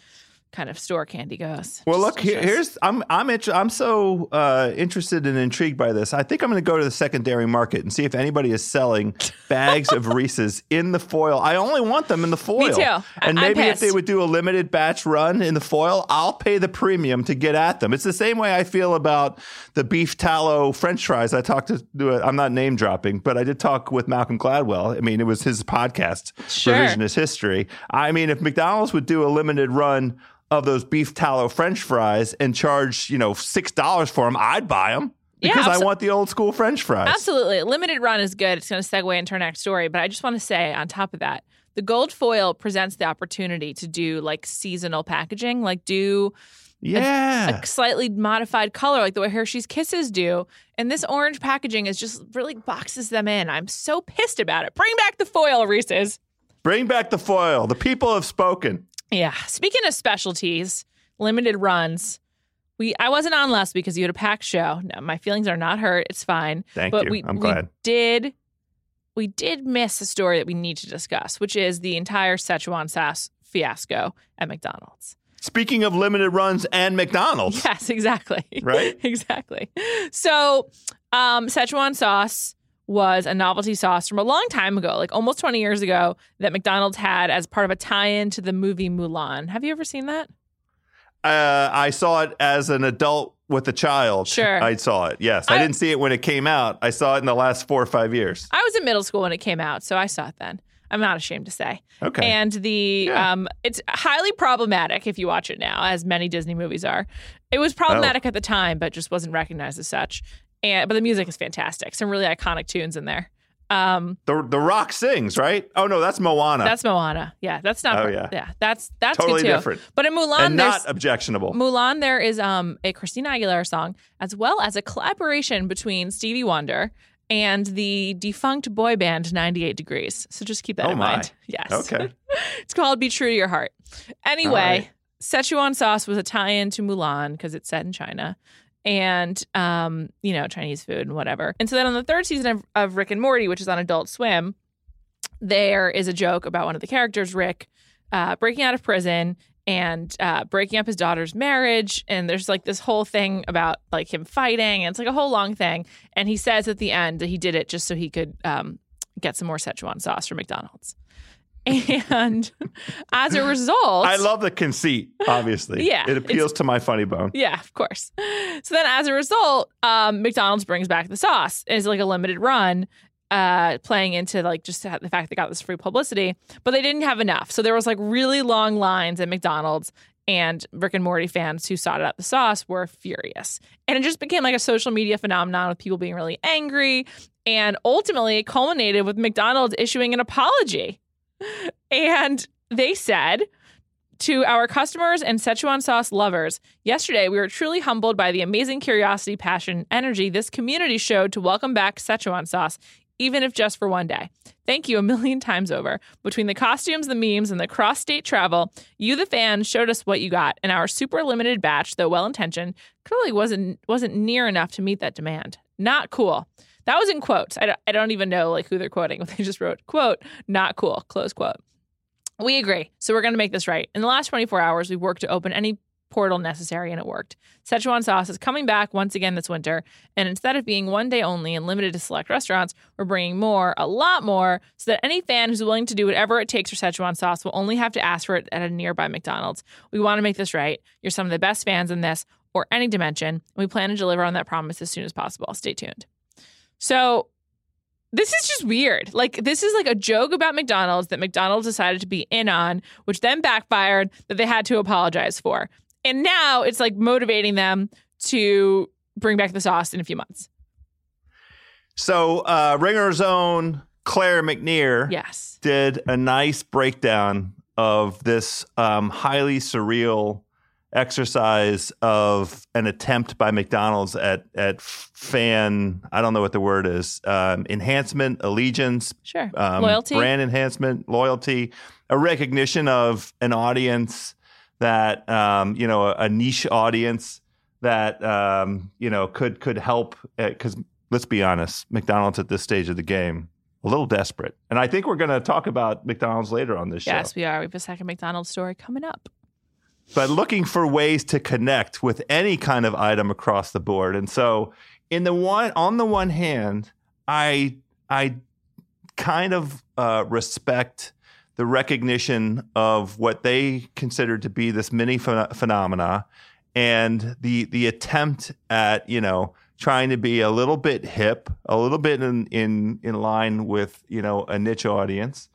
kind of store candy goes. Well, look here, here's I'm I'm inter- I'm so uh, interested and intrigued by this. I think I'm going to go to the secondary market and see if anybody is selling bags of Reese's in the foil. I only want them in the foil. Me too. I- And I'm maybe if they would do a limited batch run in the foil, I'll pay the premium to get at them. It's the same way I feel about the beef tallow French fries. I talked to. I'm not name dropping, but I did talk with Malcolm Gladwell. I mean, it was his podcast, Sure. Revisionist History. I mean, if McDonald's would do a limited run of those beef tallow French fries and charge, you know, six dollars for them, I'd buy them Yeah, because I want the old school French fries. Absolutely. Limited run is good. It's going to segue into our next story. But I just want to say, on top of that, the gold foil presents the opportunity to do like seasonal packaging, like do Yeah, a slightly modified color, like the way Hershey's Kisses do. And this orange packaging is just really boxes them in. I'm so pissed about it. Bring back the foil, Reese's. bring back the foil. The people have spoken. Yeah. Speaking of specialties, limited runs. We I wasn't on last week because you had a packed show. No, my feelings are not hurt. It's fine. Thank but you. we I'm we glad. did we did miss a story that we need to discuss, which is the entire Szechuan sauce fiasco at McDonald's. Speaking of limited runs and McDonald's, Yes, exactly. Right? exactly. So, um, Szechuan sauce was a novelty sauce from a long time ago, like almost 20 years ago, that McDonald's had as part of a tie in to the movie Mulan. Have you ever seen that? uh, I saw it as an adult with a child. Sure. I saw it. Yes, I, I- didn't see it when it came out. I saw it in the last four or five years. I was in middle school when it came out, so I saw it then. I'm not ashamed to say. Okay. And the Yeah. um, it's highly problematic if you watch it now, as many Disney movies are. It was problematic at the time, but just wasn't recognized as such. And but the music is fantastic. Some really iconic tunes in there. Um, the the Rock sings, right? Oh no, that's Moana. that's Moana. Yeah, that's not. Oh, yeah. yeah. that's that's totally different But in Mulan, and there's not objectionable. Mulan, there is um, a Christina Aguilera song, as well as a collaboration between Stevie Wonder and the defunct boy band 98 Degrees. So just keep that Oh, in my. mind. Yes. Okay. it's called Be True to Your Heart. Anyway, right. Szechuan sauce was a tie in to Mulan because it's set in China. And, um, you know, Chinese food and whatever. And so then on the third season of, of Rick and Morty, which is on Adult Swim, there is a joke about one of the characters, Rick, uh, breaking out of prison and uh, breaking up his daughter's marriage. And there's like this whole thing about like him fighting. And it's like a whole long thing. And he says at the end that he did it just so he could um, get some more Szechuan sauce from McDonald's. And as a result, I love the conceit, obviously. Yeah, It appeals to my funny bone. Yeah, of course. So then, as a result, um, McDonald's brings back the sauce. It's like a limited run, uh, playing into like just the fact they got this free publicity, but they didn't have enough. So there was like really long lines at McDonald's, and Rick and Morty fans who sought out the sauce were furious, and it just became like a social media phenomenon with people being really angry, and ultimately it culminated with McDonald's issuing an apology, and they said to our customers and Szechuan sauce lovers, yesterday we were truly humbled by the amazing curiosity, passion, energy this community showed to welcome back Szechuan sauce, even if just for one day. Thank you a million times over. Between the costumes, the memes, and the cross state travel, you, the fans, showed us what you got, and our super limited batch, though well intentioned, clearly wasn't wasn't near enough to meet that demand. Not cool. That was in quotes. I don't, I don't even know like who they're quoting, but they just wrote quote, not cool, close quote. We agree. So we're going to make this right. In the last 24 hours, we've worked to open any portal necessary and it worked. Szechuan sauce is coming back once again this winter. And instead of being one day only and limited to select restaurants, we're bringing more, a lot more, so that any fan who's willing to do whatever it takes for Szechuan sauce will only have to ask for it at a nearby McDonald's. We want to make this right. You're some of the best fans in this or any dimension. And we plan to deliver on that promise as soon as possible. Stay tuned. So this is just weird. Like this is like a joke about McDonald's that McDonald's decided to be in on, which then backfired that they had to apologize for. And now it's like motivating them to bring back the sauce in a few months. So, uh, Ringer's own Claire McNear Yes. did a nice breakdown of this um, highly surreal exercise of an attempt by McDonald's at at fan I don't know what the word is um, enhancement allegiance Sure. um, Loyalty. brand enhancement loyalty a recognition of an audience that um, you know a, a niche audience that um, you know could could help because let's be honest McDonald's at this stage of the game a little desperate and I think we're going to talk about McDonald's later on this show Yes, we are. We have a second McDonald's story coming up. But looking for ways to connect with any kind of item across the board. And so, in the one on the one hand, I I kind of uh, respect the recognition of what they consider to be this mini phen- phenomena, and the the attempt at you know trying to be a little bit hip, a little bit in in in line with you know a niche audience,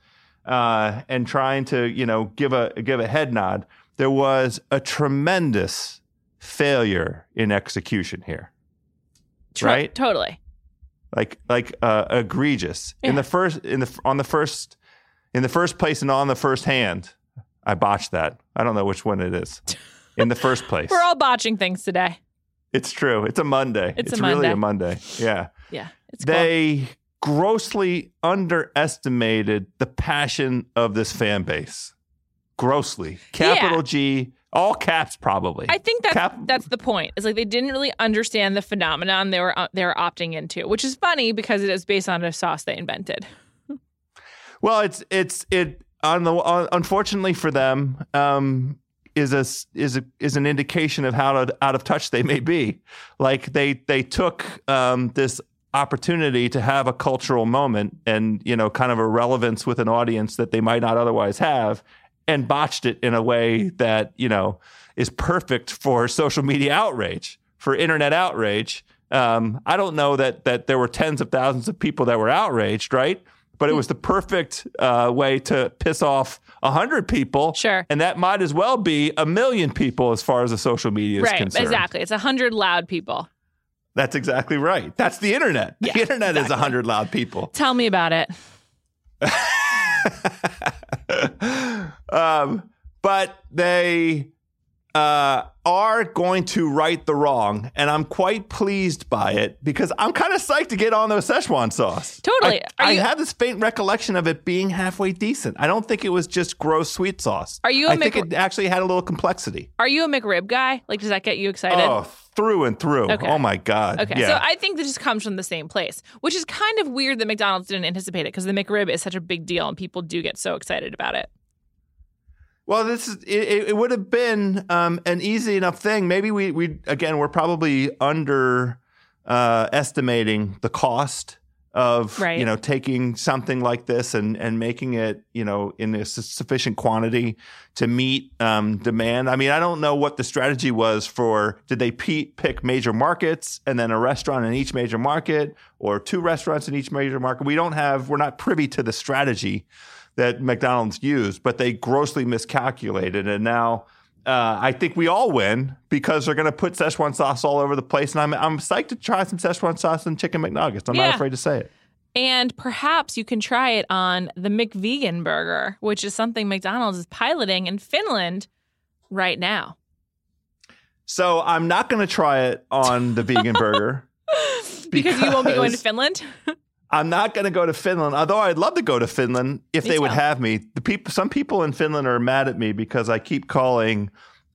uh, and trying to you know give a give a head nod there was a tremendous failure in execution here. Tro- Right? Totally. Like like uh, egregious. In the first in the on the first in the first place and on the first hand, I botched that. I don't know which one it is. In the first place. We're all botching things today. it's true. It's a Monday. It's a really Monday. a Monday. Yeah. Yeah. It's cool. They grossly underestimated the passion of this fan base. Grossly. Capital G, all caps probably. I think that's Cap- that's the point. It's like they didn't really understand the phenomenon they were uh, they were opting into, which is funny because it is based on a sauce they invented. Well, it's it's it on the on, unfortunately for them um, is a is a is an indication of how to, out of touch they may be. Like they they took um, this opportunity to have a cultural moment and you know kind of a relevance with an audience that they might not otherwise have, and botched it in a way that you know is perfect for social media outrage, for internet outrage. Um, I don't know that that there were tens of thousands of people that were outraged, right? But it was the perfect uh, way to piss off a hundred people, Sure. and that might as well be a million people as far as the social media is right. concerned. Exactly. It's a hundred loud people. That's exactly right. That's the internet. The Yeah, internet is a hundred loud people. Tell me about it. um, but they uh, are going to right the wrong, and I'm quite pleased by it because I'm kind of psyched to get on the Szechuan sauce. Totally. I, I you- have this faint recollection of it being halfway decent. I don't think it was just gross sweet sauce. Are you a I think it actually had a little complexity. Are you a McRib guy? Like, does that get you excited? Oh, through and through. Okay. Oh my god. Okay, Yeah. so I think this just comes from the same place, which is kind of weird that McDonald's didn't anticipate it because the McRib is such a big deal and people do get so excited about it. Well, this is it, it would have been um, an easy enough thing. Maybe we we again we're probably under uh, estimating the cost of Right. you know taking something like this and and making it you know in a su- sufficient quantity to meet um, demand. I mean, I don't know what the strategy was for. Did they pe- pick major markets and then a restaurant in each major market, or two restaurants in each major market? We don't have. We're not privy to the strategy that McDonald's used, but they grossly miscalculated, and now. Uh, I think we all win because they're going to put Szechuan sauce all over the place, and I'm I'm psyched to try some Szechuan sauce and chicken McNuggets. I'm Yeah. not afraid to say it. And perhaps you can try it on the McVegan burger, which is something McDonald's is piloting in Finland right now. So I'm not going to try it on the vegan burger. because you won't be going to Finland. I'm not going to go to Finland, although I'd love to go to Finland if Me they would have me. The people, some people in Finland are mad at me because I keep calling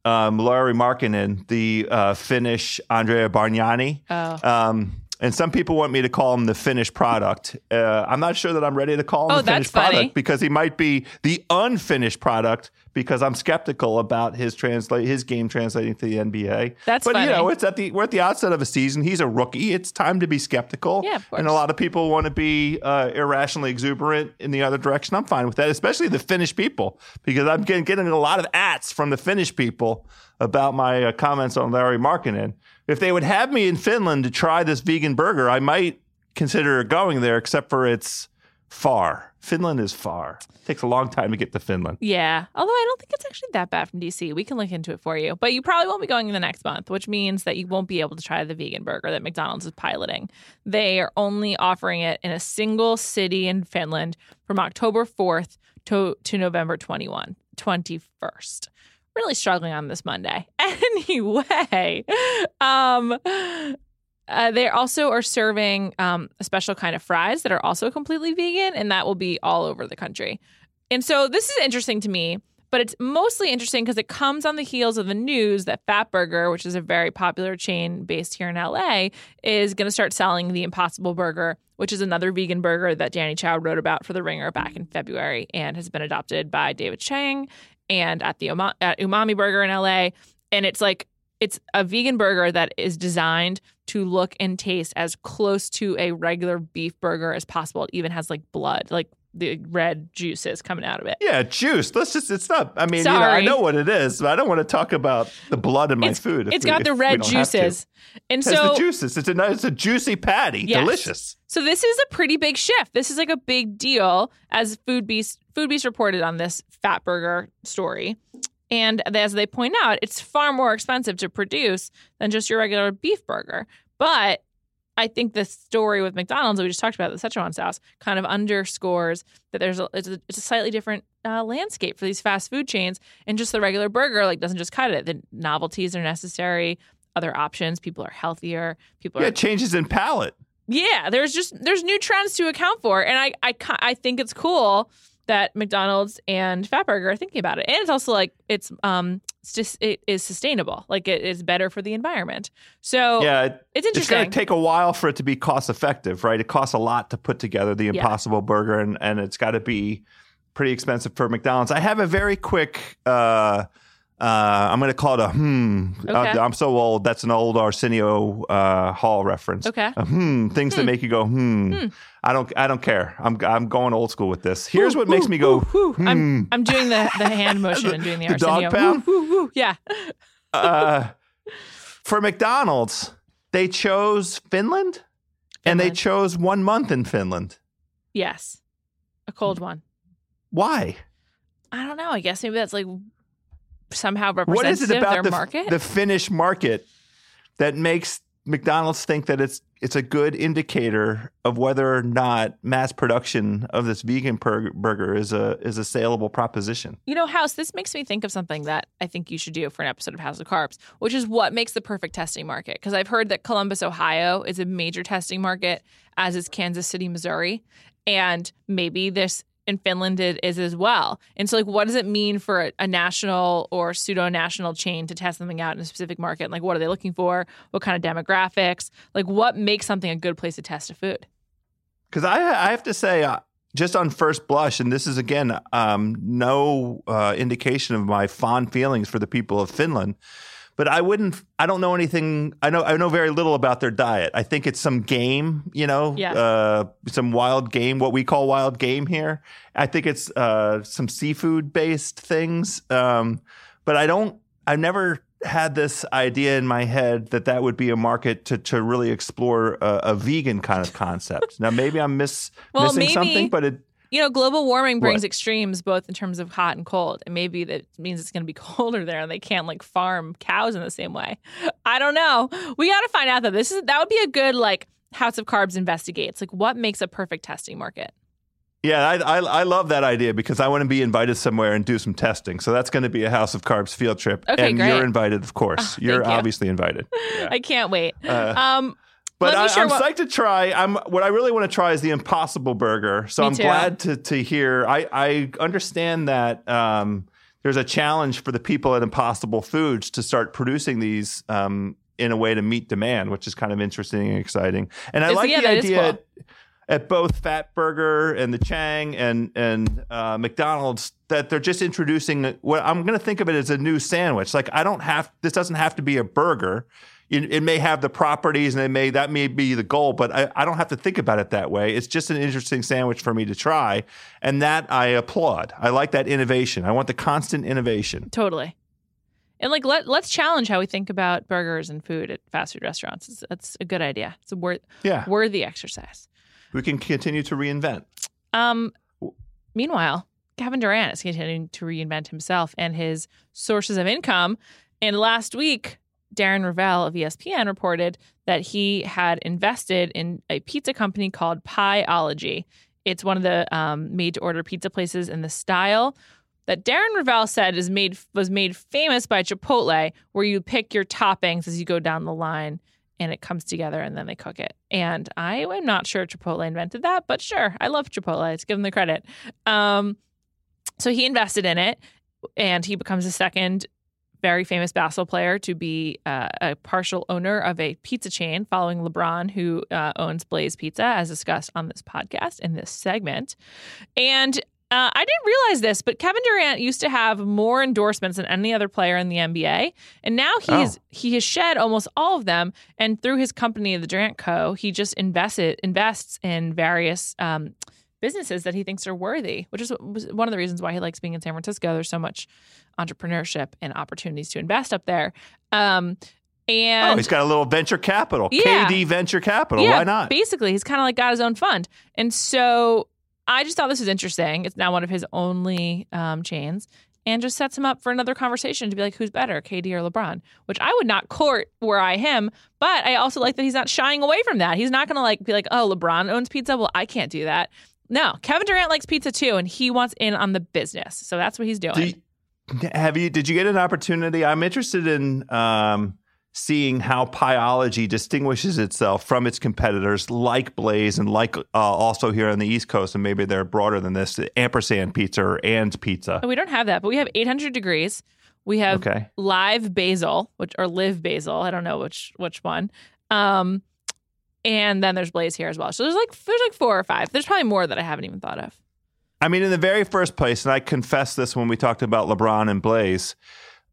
um, Lauri Markkanen the uh, Finnish Andrea Bargnani. Oh. Um, and some people want me to call him the finished product. Uh, I'm not sure that I'm ready to call him Oh, the finished funny. product because he might be the unfinished product because I'm skeptical about his translate his game translating to the NBA. That's but you know, it's at the we're at the outset of a season. He's a rookie. It's time to be skeptical. Yeah. And a lot of people want to be uh, irrationally exuberant in the other direction. I'm fine with that, especially the Finnish people, because I'm getting, getting a lot of ats from the Finnish people about my uh, comments on Larry Markkanen. If they would have me in Finland to try this vegan burger, I might consider going there, except for it's far. Finland is far. It takes a long time to get to Finland. Yeah. Although I don't think it's actually that bad from DC. We can look into it for you. But you probably won't be going in the next month, which means that you won't be able to try the vegan burger that McDonald's is piloting. They are only offering it in a single city in Finland from October 4th to, to November 21, 21st. Really struggling on this Monday. Anyway, um, uh, they also are serving um, a special kind of fries that are also completely vegan, and that will be all over the country. And so this is interesting to me, but it's mostly interesting because it comes on the heels of the news that Fatburger, which is a very popular chain based here in LA, is going to start selling the Impossible Burger, which is another vegan burger that Danny Chau wrote about for The Ringer back in February and has been adopted by David Chang and at the at Umami Burger in LA. And it's like it's a vegan burger that is designed to look and taste as close to a regular beef burger as possible. It even has like blood, like the red juices coming out of it. Yeah, juice. Let's just, it's not, I mean, you know, I know what it is, but I don't want to talk about the blood in my It's- food. It's we- got the red don't have to. juices. And so the juices. It's a it's a juicy patty. Yes. Delicious. So this is a pretty big shift. This is like a big deal, as Food Beast Food Beast reported on this Fatburger story. And as they point out, it's far more expensive to produce than just your regular beef burger. But I think the story with McDonald's that we just talked about, the Szechuan sauce, kind of underscores that there's a, it's, a, it's a slightly different uh, landscape for these fast food chains, and just the regular burger like doesn't just cut it. The novelties are necessary. Other options. People are healthier. People Yeah, are changes in palate. yeah, there's just there's new trends to account for, and I I I think it's cool that McDonald's and Fatburger are thinking about it, and it's also like it's um it's just it is sustainable, like it is better for the environment. So yeah, it- it's interesting. it's going to take a while for it to be cost effective, right? It costs a lot to put together the Impossible Burger, and, and it's got to be pretty expensive for McDonald's. I have a very quick. Uh, uh, I'm going to call it a hmm. Okay. Uh, I'm so old. That's an old Arsenio uh, Hall reference. Okay. A hmm. Things that make you go hmm. I don't. I don't care. I'm. I'm going old school with this. Here's what makes me go. Woo, hmm. I'm I'm doing the the hand motion and doing the, the dog Arsenio. pound? Woo, woo, woo. Yeah. uh, for McDonald's, they chose Finland, and they chose one month in Finland. Yes. A cold one. Why? I don't know. I guess maybe that's like somehow What representative is it about the, market. the Finnish market that makes McDonald's think that it's it's a good indicator of whether or not mass production of this vegan bur- burger is a is a saleable proposition? You know, House, this makes me think of something that I think you should do for an episode of House of Carbs, which is what makes the perfect testing market. Because I've heard that Columbus, Ohio is a major testing market, as is Kansas City, Missouri. And maybe this in Finland it is as well. And so, like, what does it mean for a, a national or pseudo national chain to test something out in a specific market? Like, what are they looking for? What kind of demographics? Like, what makes something a good place to test a food? Because I I have to say, uh, just on first blush, and this is again um, no uh, indication of my fond feelings for the people of Finland, but I wouldn't. I don't know anything. I know. I know very little about their diet. I think it's some game. You know, Yeah. uh, some wild game. What we call wild game here. I think it's uh, some seafood based things. Um, but I don't. I've never had this idea in my head that that would be a market to to really explore a, a vegan kind of concept. now maybe I'm miss Well, missing maybe- something, but it. You know, global warming brings What? extremes both in terms of hot and cold. And maybe that means it's going to be colder there and they can't like farm cows in the same way. I don't know. We got to find out though. this is that would be a good like House of Carbs investigates. Like what makes a perfect testing market? Yeah, I, I I love that idea because I want to be invited somewhere and do some testing. So that's going to be a House of Carbs field trip, Okay, and great. you're invited, of course. Oh, you're you. obviously invited. I can't wait. Uh, um But I, I'm what- psyched to try. I'm what I really want to try is the Impossible Burger. So Me I'm too. glad to to hear. I I understand that um, there's a challenge for the people at Impossible Foods to start producing these um, in a way to meet demand, which is kind of interesting and exciting. And I It's- like yeah, the idea. cool. At, at both Fatburger and the Chang and and uh, McDonald's that they're just introducing what I'm going to think of it as a new sandwich. Like I don't have this doesn't have to be a burger. It, it may have the properties and it may that may be the goal, but I, I don't have to think about it that way. It's just an interesting sandwich for me to try, and that I applaud. I like that innovation. I want the constant innovation. Totally. And like let let's challenge how we think about burgers and food at fast food restaurants. It's, that's a good idea. It's a wor- Yeah, worthy exercise. we can continue to reinvent. Um, meanwhile, Kevin Durant is continuing to reinvent himself and his sources of income. And last week, Darren Rovell of ESPN reported that he had invested in a pizza company called Pieology. It's one of the um, made-to-order pizza places in the style that Darren Rovell said is made was made famous by Chipotle, where you pick your toppings as you go down the line and it comes together and then they cook it. And I am not sure Chipotle invented that, but sure, I love Chipotle. Let's give them the credit. Um, so he invested in it and he becomes the second very famous basketball player to be uh, a partial owner of a pizza chain following LeBron, who uh, owns Blaze Pizza, as discussed on this podcast in this segment. And uh, I didn't realize this, but Kevin Durant used to have more endorsements than any other player in the NBA, and now he's he has shed almost all of them. And through his company, the Durant Co., he just invested invests in various um, businesses that he thinks are worthy, which is one of the reasons why he likes being in San Francisco. There's so much entrepreneurship and opportunities to invest up there. Um, and oh, he's got a little venture capital, Yeah. KD Venture Capital. yeah, Why not? Basically, he's kind of like got his own fund. And so I just thought this was interesting. It's now one of his only um, chains and just sets him up for another conversation to be like, who's better, KD or LeBron? Which I would not court were I him. But I also like that he's not shying away from that. He's not going to like be like, oh, LeBron owns pizza. Well, I can't do that. No, Kevin Durant likes pizza too, and he wants in on the business. So that's what he's doing. Do you- have you? Did you get an opportunity? I'm interested in um, seeing how Pieology distinguishes itself from its competitors, like Blaze and like uh, also here on the East Coast, and maybe they're broader than this. Ampersand Pizza or And Pizza. We don't have that, but we have 800 degrees. We have Okay. live basil, which or live basil. I don't know which which one. Um, and then there's Blaze here as well. So there's like there's like four or five. There's probably more that I haven't even thought of. I mean, in the very first place, and I confessed this when we talked about LeBron and Blaze.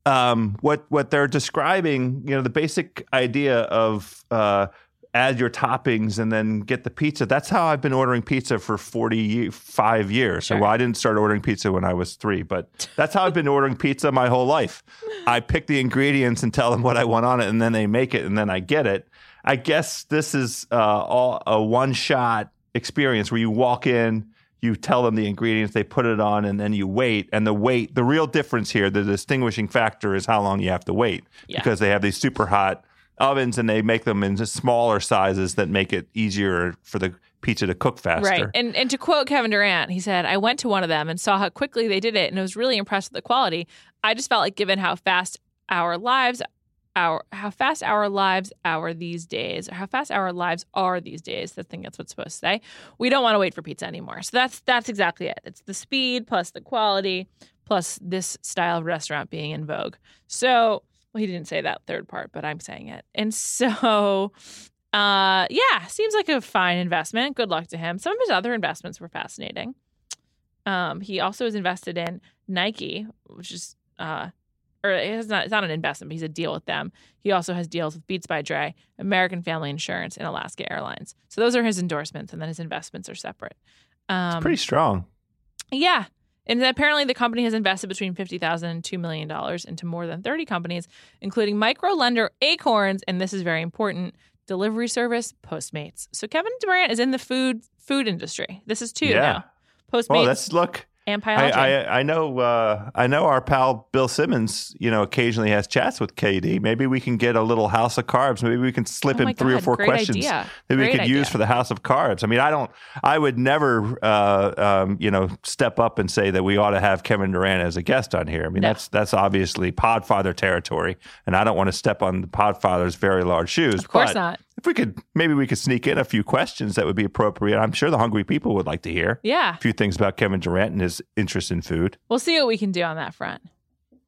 Um, what what they're describing, you know, the basic idea of uh, add your toppings and then get the pizza. That's how I've been ordering pizza for forty five years. Sure. Well, I didn't start ordering pizza when I was three, but that's how I've been ordering pizza my whole life. I pick the ingredients and tell them what I want on it, and then they make it, and then I get it. I guess this is uh, all a one shot experience where you walk in, you tell them the ingredients, they put it on, and then you wait. And the wait, the real difference here, the distinguishing factor is how long you have to wait Yeah. because they have these super hot ovens and they make them in smaller sizes that make it easier for the pizza to cook faster. Right. And and to quote Kevin Durant, he said, I went to one of them and saw how quickly they did it and I was really impressed with the quality. I just felt like given how fast our lives our how fast our lives are these days, or how fast our lives are these days. I think that's what's supposed to say. We don't want to wait for pizza anymore. So that's that's exactly it. It's the speed plus the quality plus this style of restaurant being in vogue. So well, he didn't say that third part, but I'm saying it. And so Uh, yeah, seems like a fine investment. Good luck to him. Some of his other investments were fascinating. Um, he also is invested in Nike, which is uh, or it's not it's not an investment, but he's a deal with them. He also has deals with Beats by Dre, American Family Insurance, and Alaska Airlines. So those are his endorsements, and then his investments are separate. Um, Pretty strong. yeah. And apparently the company has invested between $50,000 and $2 million into more than 30 companies, including micro lender Acorns, and this is very important, delivery service Postmates. So Kevin Durant is in the food food industry. This is two Yeah. now. Postmates Well, that's look. And I, I I know uh, I know our pal Bill Simmons. You know, occasionally has chats with KD. Maybe we can get a little house of carbs. Maybe we can slip Oh in three or four questions idea. that we Great could use for the house of carbs. I mean, I don't. I would never, uh, um, you know, step up and say that we ought to have Kevin Durant as a guest on here. I mean, No. that's that's obviously Podfather territory, and I don't want to step on the Podfather's very large shoes. of course but not. If we could, maybe we could sneak in a few questions that would be appropriate. I'm sure the hungry people would like to hear Yeah. a few things about Kevin Durant and his interest in food. We'll see what we can do on that front.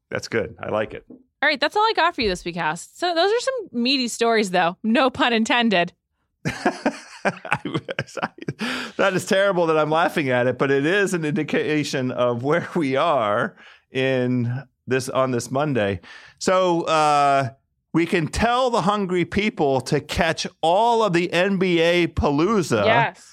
That's good. I like it. All right, that's all I got for you this week, House. So those are some meaty stories, though. No pun intended. that is terrible that I'm laughing at it, but it is an indication of where we are in this on this Monday. So uh, we can tell the hungry people to catch all of the NBA Palooza. yes.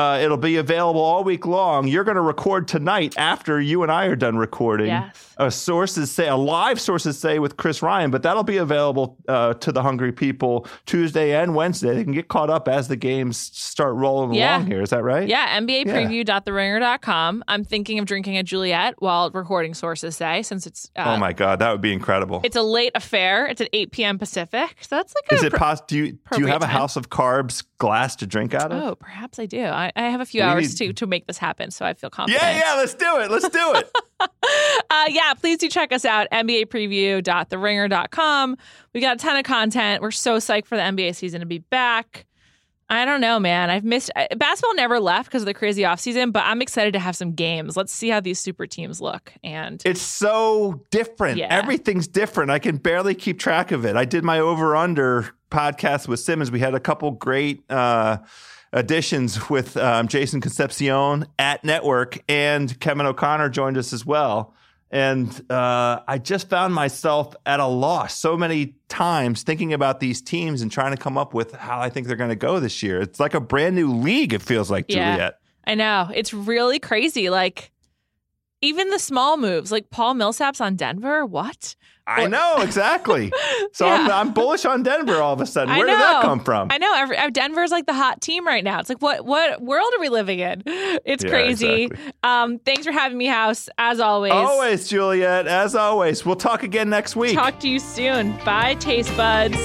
Uh, it'll be available all week long. You're going to record tonight after you and I are done recording. Yes. A sources say a live sources say with Chris Ryan, but that'll be available uh, to the hungry people Tuesday and Wednesday. They can get caught up as the games start rolling Yeah. along here. Is that right? Yeah, NBApreview.theringer.com. I'm thinking of drinking a Juliet while recording Sources Say, since it's uh, Oh my God, that would be incredible. it's a late affair. It's at 8 p.m. Pacific. So that's like Is a it pos- do you do you have a time. house of carbs glass to drink out of? Oh, perhaps I do. I, I have a few We hours need- to to make this happen, so I feel confident. yeah, yeah. Let's do it. Let's do it. Uh, yeah, please do check us out, NBA NBApreview.theringer.com. We got a ton of content. We're so psyched for the NBA season to be back. I don't know, man. I've missed basketball. Never left because of the crazy offseason, but I'm excited to have some games. Let's see how these super teams look. And It's so different. Yeah. Everything's different. I can barely keep track of it. I did my over under podcast with Simmons. We had a couple great uh, additions with um, Jason Concepcion at Network, and Kevin O'Connor joined us as well. And uh, I just found myself at a loss so many times thinking about these teams and trying to come up with how I think they're going to go this year. It's like a brand new league, it feels like, Yeah. Juliet. I know it's really crazy. Like even the small moves, like Paul Millsap's on Denver. What? I know exactly. So Yeah. I'm, I'm bullish on Denver all of a sudden. Where did that come from? I know. Every, uh, Denver's like the hot team right now. It's like what what world are we living in? It's Yeah, crazy. exactly. Um, thanks for having me, House. As always. Always, Juliet. As always, we'll talk again next week. Talk to you soon. Bye, taste buds.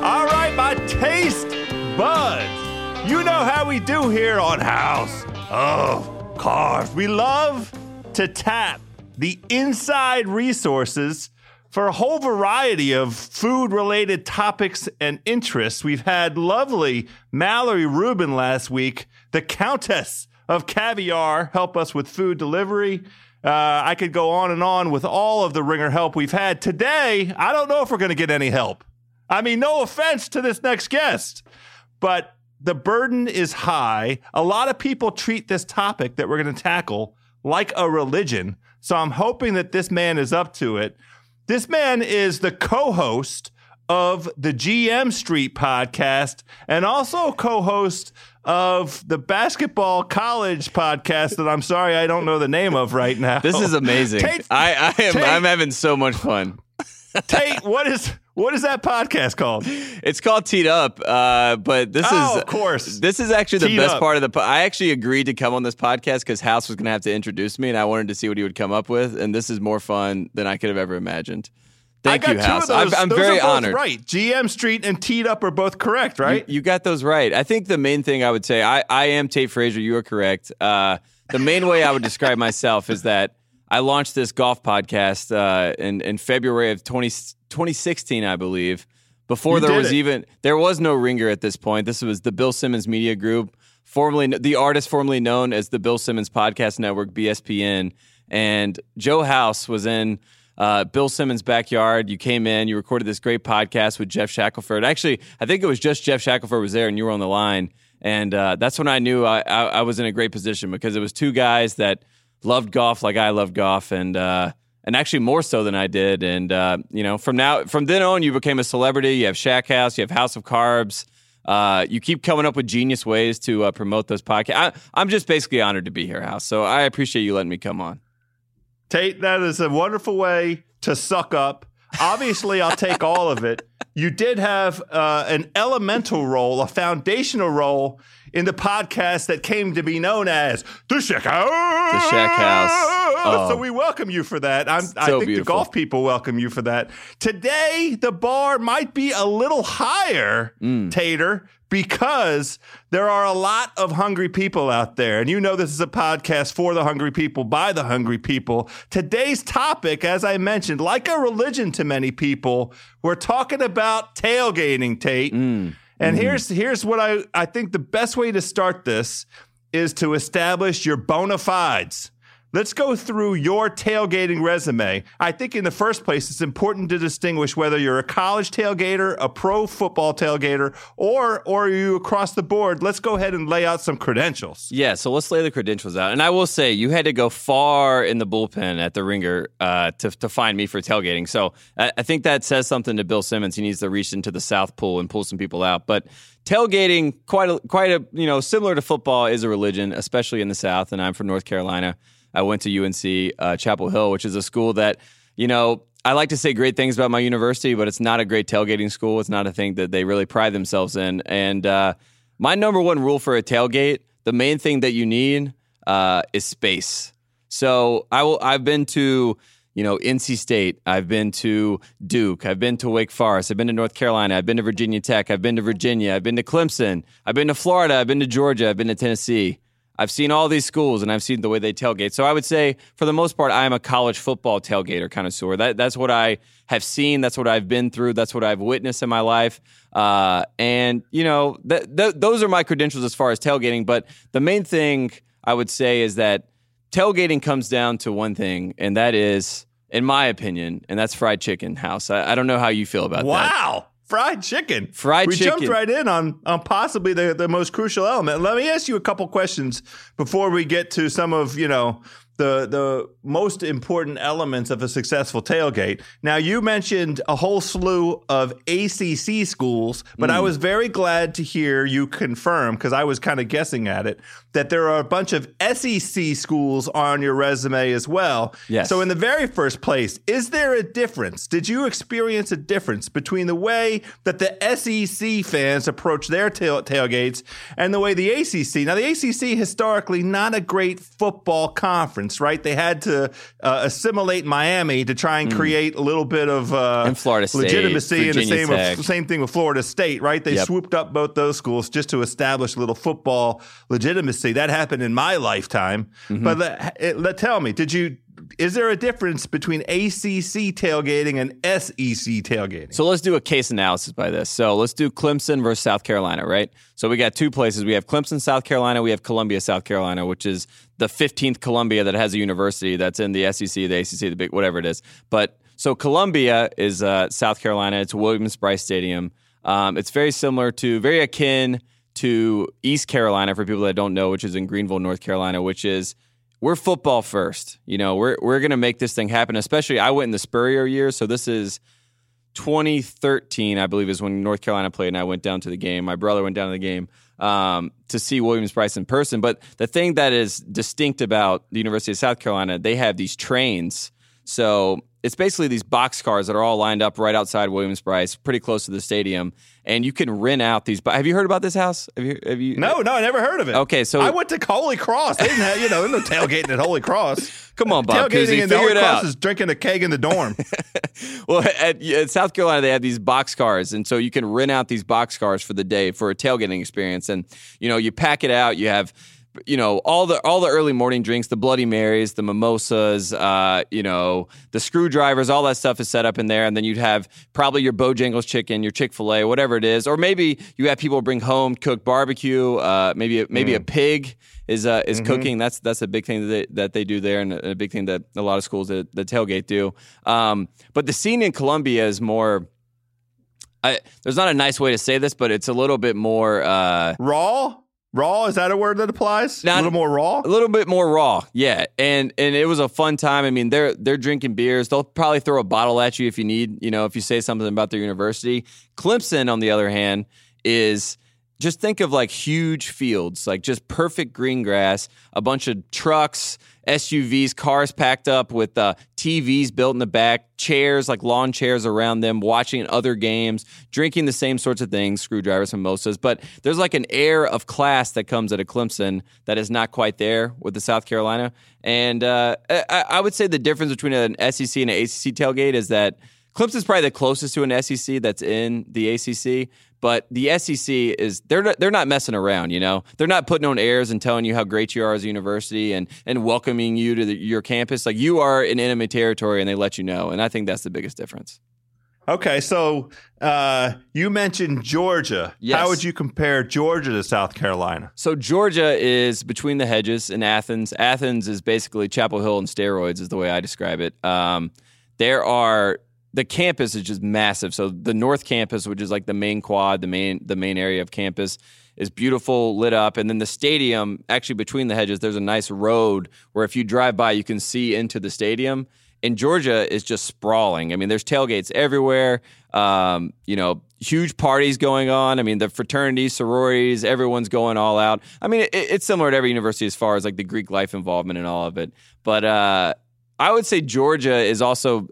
All right, my taste buds. You know how we do here on House of Carbs. We love to tap the inside resources for a whole variety of food related topics and interests. We've had lovely Mallory Rubin last week, the Countess of Caviar, help us with food delivery. Uh, I could go on and on with all of the ringer help we've had. Today, I don't know if we're going to get any help. I mean, no offense to this next guest, but the burden is high. A lot of people treat this topic that we're going to tackle like a religion. So I'm hoping that this man is up to it. This man is the co host of the GM Street podcast and also co host of the basketball college podcast that I'm sorry I don't know the name of right now. This is amazing. Tate- I, I am Tate- I'm having so much fun. Tate, what is what is that podcast called? It's called Teed Up, uh, but this Oh, is of course. This is actually the Teed best Up. part of the. Po- I actually agreed to come on this podcast because House was going to have to introduce me, and I wanted to see what he would come up with. And this is more fun than I could have ever imagined. Thank you, House. I'm, I'm Those very honored. Right, GM Street and Teed Up are both correct, right? You, you got those right. I think the main thing I would say, I, I am Tate Frazier. You are correct. Uh, the main way I would describe myself is that I launched this golf podcast uh, in, in February of 20, 2016, I believe. Before You there was it. even there was no ringer at this point. This was the Bill Simmons Media Group, formerly the artist formerly known as the Bill Simmons Podcast Network (BSPN). And Joe House was in uh, Bill Simmons' backyard. You came in, you recorded this great podcast with Geoff Shackelford. Actually, I think it was just Geoff Shackelford was there, and you were on the line. And uh, that's when I knew I, I, I, was in a great position because it was two guys that loved golf like I loved golf, and uh, and actually more so than I did. And uh, you know, from now from then on, you became a celebrity. You have Shack House, you have House of Carbs. Uh, you keep coming up with genius ways to uh, promote those podcasts. I, am just basically honored to be here, House. So I appreciate you letting me come on. Tate, that is a wonderful way to suck up. Obviously, I'll take all of it. You did have uh, an elemental role, a foundational role in the podcast that came to be known as the Shack House. The Shack House. Oh. So we welcome you for that. i think beautiful. the golf people welcome you for that. Today, the bar might be a little higher, mm. Tater, because there are a lot of hungry people out there. And you know, this is a podcast for the hungry people, by the hungry people. Today's topic, as I mentioned, like a religion to many people, we're talking about tailgating, Tate. Mm. And mm. here's here's what I, I think the best way to start this is to establish your bona fides. Let's go through your tailgating resume. I think in the first place, it's important to distinguish whether you're a college tailgater, a pro football tailgater, or or you across the board. Let's go ahead and lay out some credentials. Yeah, so let's lay the credentials out. And I will say, you had to go far in the bullpen at the Ringer uh, to to find me for tailgating. So I, I think that says something to Bill Simmons. He needs to reach into the South Pool and pull some people out. But tailgating, quite a, quite a you know similar to football, is a religion, especially in the South. And I'm from North Carolina. I went to UNC uh, Chapel Hill, which is a school that, you know, I like to say great things about my university, but it's not a great tailgating school. It's not a thing that they really pride themselves in. And uh, my number one rule for a tailgate, the main thing that you need uh, is space. So I will. I've been to you know NC State. I've been to Duke. I've been to Wake Forest. I've been to North Carolina. I've been to Virginia Tech. I've been to Virginia. I've been to Clemson. I've been to Florida. I've been to Georgia. I've been to Tennessee. I've seen all these schools and I've seen the way they tailgate. So I would say, for the most part, I am a college football tailgater connoisseur. That, that's what I have seen. That's what I've been through. That's what I've witnessed in my life. Uh, and, you know, th- th- those are my credentials as far as tailgating. But the main thing I would say is that tailgating comes down to one thing, and that is, in my opinion, and that's fried chicken house. I, I don't know how you feel about wow. that. Wow fried chicken. Fried we chicken. We jumped right in on on possibly the, the most crucial element. Let me ask you a couple questions before we get to some of, you know, the the most important elements of a successful tailgate. Now you mentioned a whole slew of ACC schools, but mm. I was very glad to hear you confirm because I was kind of guessing at it that there are a bunch of SEC schools on your resume as well. Yes. So in the very first place, is there a difference? Did you experience a difference between the way that the SEC fans approach their tail- tailgates and the way the ACC? Now the ACC historically not a great football conference right? They had to uh, assimilate Miami to try and hmm. create mm. a little bit of uh, State, legitimacy, Virginia and the same same thing with Florida State, right? They yep. swooped up both those schools just to establish a little football legitimacy. That happened in my lifetime. Mm-hmm. But let, let, tell me, did you is there a difference between ACC tailgating and SEC tailgating? So let's do a case analysis by this. So let's do Clemson versus South Carolina, right? So we got two places. We have Clemson, South Carolina. We have Columbia, South Carolina, which is the 15th Columbia that has a university that's in the SEC, the ACC, the big whatever it is. But so Columbia is uh, South Carolina. It's Williams-Brice Stadium. Um, it's very similar to, very akin to East Carolina for people that don't know, which is in Greenville, North Carolina, which is we're football first. You know, we're we're gonna make this thing happen. Especially, I went in the Spurrier year, so this is 2013, I believe, is when North Carolina played, and I went down to the game. My brother went down to the game um, to see Williams-Brice in person. But the thing that is distinct about the University of South Carolina, they have these trains. So it's basically these box cars that are all lined up right outside Williams-Brice, pretty close to the stadium, and you can rent out these. Have you heard about this house? Have you? Have you? No, no, I never heard of it. Okay, so I went to Holy Cross. They didn't have, you know, no tailgating at Holy Cross. Come on, Bob. Tailgating in Holy Cross is drinking a keg in the dorm. well, at, at, South Carolina, they have these box cars, and so you can rent out these box cars for the day for a tailgating experience. And you know, you pack it out. You have you know all the all the early morning drinks, the Bloody Marys, the mimosas, uh, you know the screwdrivers, all that stuff is set up in there, and then you'd have probably your Bojangles chicken, your Chick Fil A, whatever it is, or maybe you have people bring home cooked barbecue, uh, maybe maybe a pig is uh, is cooking. That's that's a big thing that they, that they do there, and a big thing that a lot of schools that the tailgate do. Um, but the scene in Columbia is more. I, there's not a nice way to say this, but it's a little bit more. Uh, Raw? Raw? Is that a word that applies? Not- a little more raw? a little bit more raw, yeah, and and it was a fun time. I mean, they're they're drinking beers. They'll probably throw a bottle at you if you need, you know, if you say something about their university. Clemson, on the other hand, is just think of like huge fields, like just perfect green grass, a bunch of trucks, SUVs, cars packed up with uh, TVs built in the back, chairs like lawn chairs around them, watching other games, drinking the same sorts of things, screwdrivers, and mimosas. But there's like an air of class that comes at a Clemson that is not quite there with the South Carolina. And uh, I, I would say the difference between an SEC and an ACC tailgate is that Clemson's probably the closest to an SEC that's in the ACC, but the SEC is they're not, they're not messing around. You know, they're not putting on airs and telling you how great you are as a university and and welcoming you to the, your campus. Like you are in enemy territory, and they let you know. And I think that's the biggest difference. Okay, so uh, you mentioned Georgia. Yes. How would you compare Georgia to South Carolina? So Georgia is between the hedges in Athens. Athens is basically Chapel Hill and steroids, is the way I describe it. Um, there are the campus is just massive. So the North Campus, which is like the main quad, the main the main area of campus, is beautiful, lit up, and then the stadium. Actually, between the hedges, there's a nice road where if you drive by, you can see into the stadium. And Georgia is just sprawling. I mean, there's tailgates everywhere. Um, you know, huge parties going on. I mean, the fraternities, sororities, everyone's going all out. I mean, it, it's similar to every university as far as like the Greek life involvement and all of it. But uh, I would say Georgia is also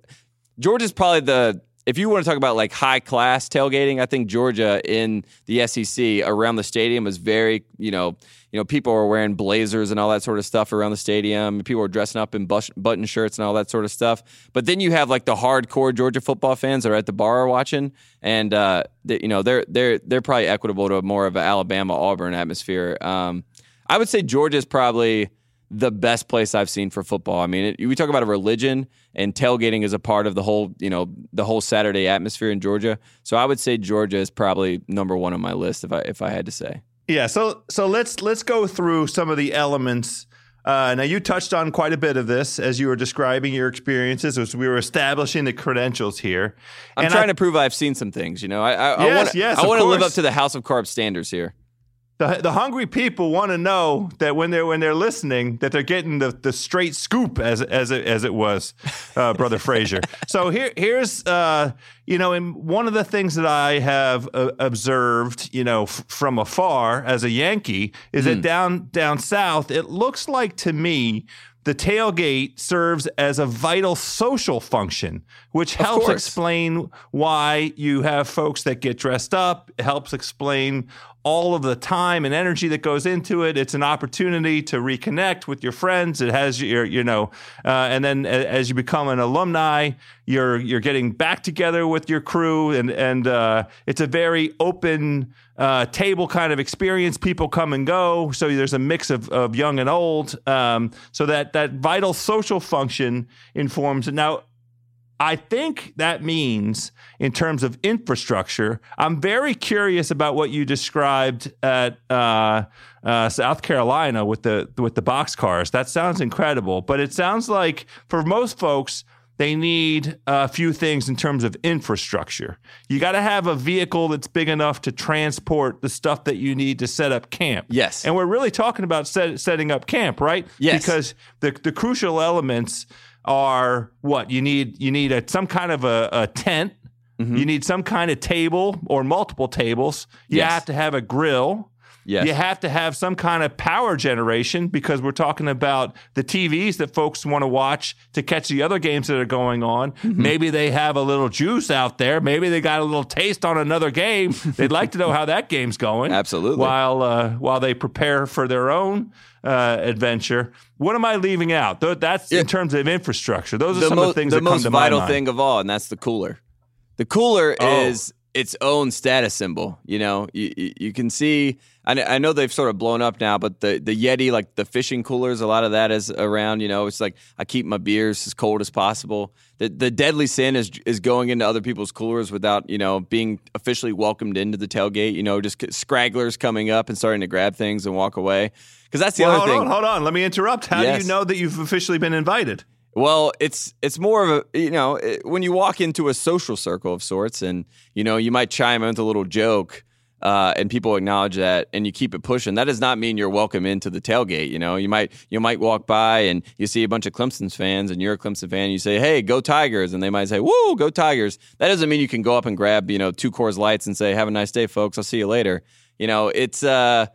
Georgia's probably the if you want to talk about like high class tailgating, I think Georgia in the SEC around the stadium is very, you know, you know, people are wearing blazers and all that sort of stuff around the stadium. People are dressing up in button shirts and all that sort of stuff. But then you have like the hardcore Georgia football fans that are at the bar watching, and uh, they, you know, they're they're they're probably equitable to more of an Alabama Auburn atmosphere. Um, I would say Georgia is probably the best place I've seen for football. I mean, it, we talk about a religion, and tailgating is a part of the whole, you know, the whole Saturday atmosphere in Georgia. So I would say Georgia is probably number one on my list if I if I had to say. Yeah, so so let's let's go through some of the elements. Uh, now you touched on quite a bit of this as you were describing your experiences as we were establishing the credentials here. I'm And trying I- to prove I've seen some things. You know, I I, Yes, yes, I want to live up to the House of Carb standards here. The, the hungry people want to know that when they're when they're listening that they're getting the, the straight scoop as as it, as it was uh, brother Frazier. So here here's uh, you know and one of the things that I have uh, observed you know f- from afar as a Yankee is that down down south it looks like to me the tailgate serves as a vital social function, which helps explain why you have folks that get dressed up. It helps explain all of the time and energy that goes into it. It's an opportunity to reconnect with your friends. It has your, you know, uh, and then as you become an alumni, you're you're getting back together with your crew, and and uh, it's a very open uh, table kind of experience. People come and go, so there's a mix of, of young and old. Um, so that that vital social function informs it. Now, I think that means in terms of infrastructure. I'm very curious about what you described at uh, uh, South Carolina with the with the box cars. That sounds incredible, but it sounds like for most folks. They need a few things in terms of infrastructure. You got to have a vehicle that's big enough to transport the stuff that you need to set up camp. Yes. And we're really talking about set, setting up camp, right? Yes. Because the, the crucial elements are what you need. You need a, some kind of a, a tent. Mm-hmm. You need some kind of table or multiple tables. You Yes. have to have a grill. Yes. You have to have some kind of power generation because we're talking about the TVs that folks want to watch to catch the other games that are going on. Mm-hmm. Maybe they have a little juice out there. Maybe they got a little taste on another game. They'd like to know how that game's going. Absolutely. While uh, while they prepare for their own uh, adventure. What am I leaving out? Th- That's in terms of infrastructure. Those are the, some mo- of the things the that come most to vital my mind. thing of all, and that's the cooler. The cooler Oh. is its own status symbol. You know, you, you, you can see. I, I know they've sort of blown up now, but the the Yeti, like the fishing coolers, a lot of that is around. You know, it's like I keep my beers as cold as possible. The the deadly sin is is going into other people's coolers without you know being officially welcomed into the tailgate. You know, just scragglers coming up and starting to grab things and walk away. Because that's the Well, other hold thing. on, hold on. Let me interrupt. How do you know that you've officially been invited? Well, it's it's more of a you know it, when you walk into a social circle of sorts, and you know you might chime in with a little joke, uh, and people acknowledge that, and you keep it pushing. That does not mean you're welcome into the tailgate. You know, you might you might walk by and you see a bunch of Clemson's fans, and you're a Clemson fan. And you say, "Hey, go Tigers!" and they might say, "Woo, go Tigers!" That doesn't mean you can go up and grab you know two Coors Lights and say, "Have a nice day, folks. I'll see you later." You know, it's uh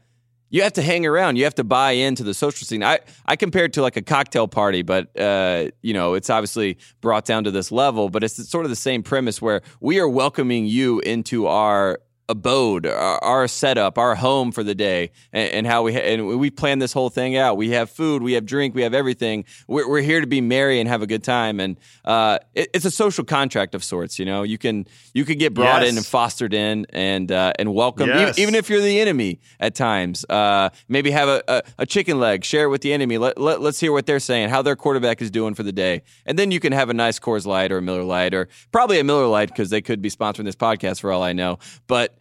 you have to hang around. You have to buy into the social scene. I, I compare it to like a cocktail party, but uh, you know, it's obviously brought down to this level. But it's sort of the same premise where we are welcoming you into our abode, our, our setup, our home for the day, and, and how we ha- and we plan this whole thing out. We have food, we have drink, we have everything. We're, we're here to be merry and have a good time, and uh, it, it's a social contract of sorts. You know, you can you can get brought Yes. in and fostered in and uh, and welcome, even, Yes. even if you're the enemy at times. Uh, maybe have a, a, a chicken leg, share it with the enemy. Let, let, let's hear what they're saying, how their quarterback is doing for the day. And then you can have a nice Coors Light or a Miller Lite or probably a Miller Lite because they could be sponsoring this podcast for all I know. But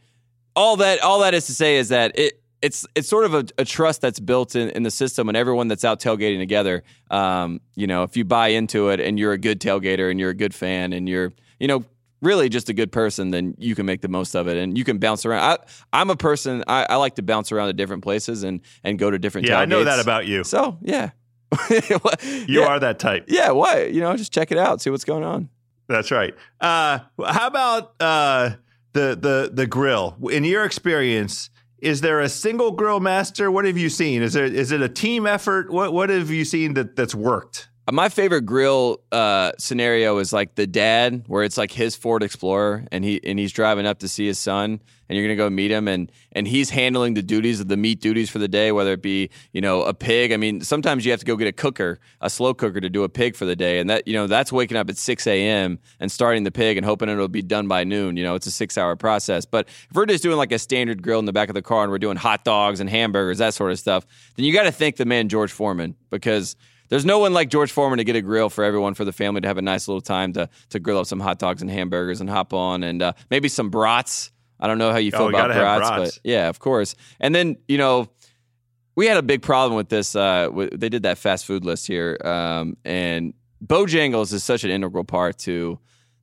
all that all that is to say is that it it's it's sort of a, a trust that's built in, in the system and everyone that's out tailgating together. Um, you know, if you buy into it and you're a good tailgater and you're a good fan and you're you know really just a good person, then you can make the most of it and you can bounce around. I, I'm a person I, I like to bounce around to different places and and go to different. Yeah, I know that about you. So yeah, You yeah, are that type. Yeah, why? You know, just check it out, see what's going on. That's right. Uh, how about uh, the the the grill? In your experience, is there a single grill master? What have you seen? Is there is it a team effort? What what have you seen that that's worked? My favorite grill uh, scenario is like the dad, where it's like his Ford Explorer, and he and he's driving up to see his son, and you're gonna go meet him, and and he's handling the duties of the meat duties for the day, whether it be you know a pig. I mean, sometimes you have to go get a cooker, a slow cooker, to do a pig for the day, and that you know that's waking up at 6 a.m. and starting the pig and hoping it'll be done by noon. You know, it's a six hour process. But if we're just doing like a standard grill in the back of the car and we're doing hot dogs and hamburgers, that sort of stuff, then you got to thank the man George Foreman because there's no one like George Foreman to get a grill for everyone for the family to have a nice little time to to grill up some hot dogs and hamburgers and hop on and uh, maybe some brats. I don't know how you feel Oh, about brats, brats. but yeah, of course. And then you know we had a big problem with this. Uh, with, they did that fast food list here, um, and Bojangles is such an integral part to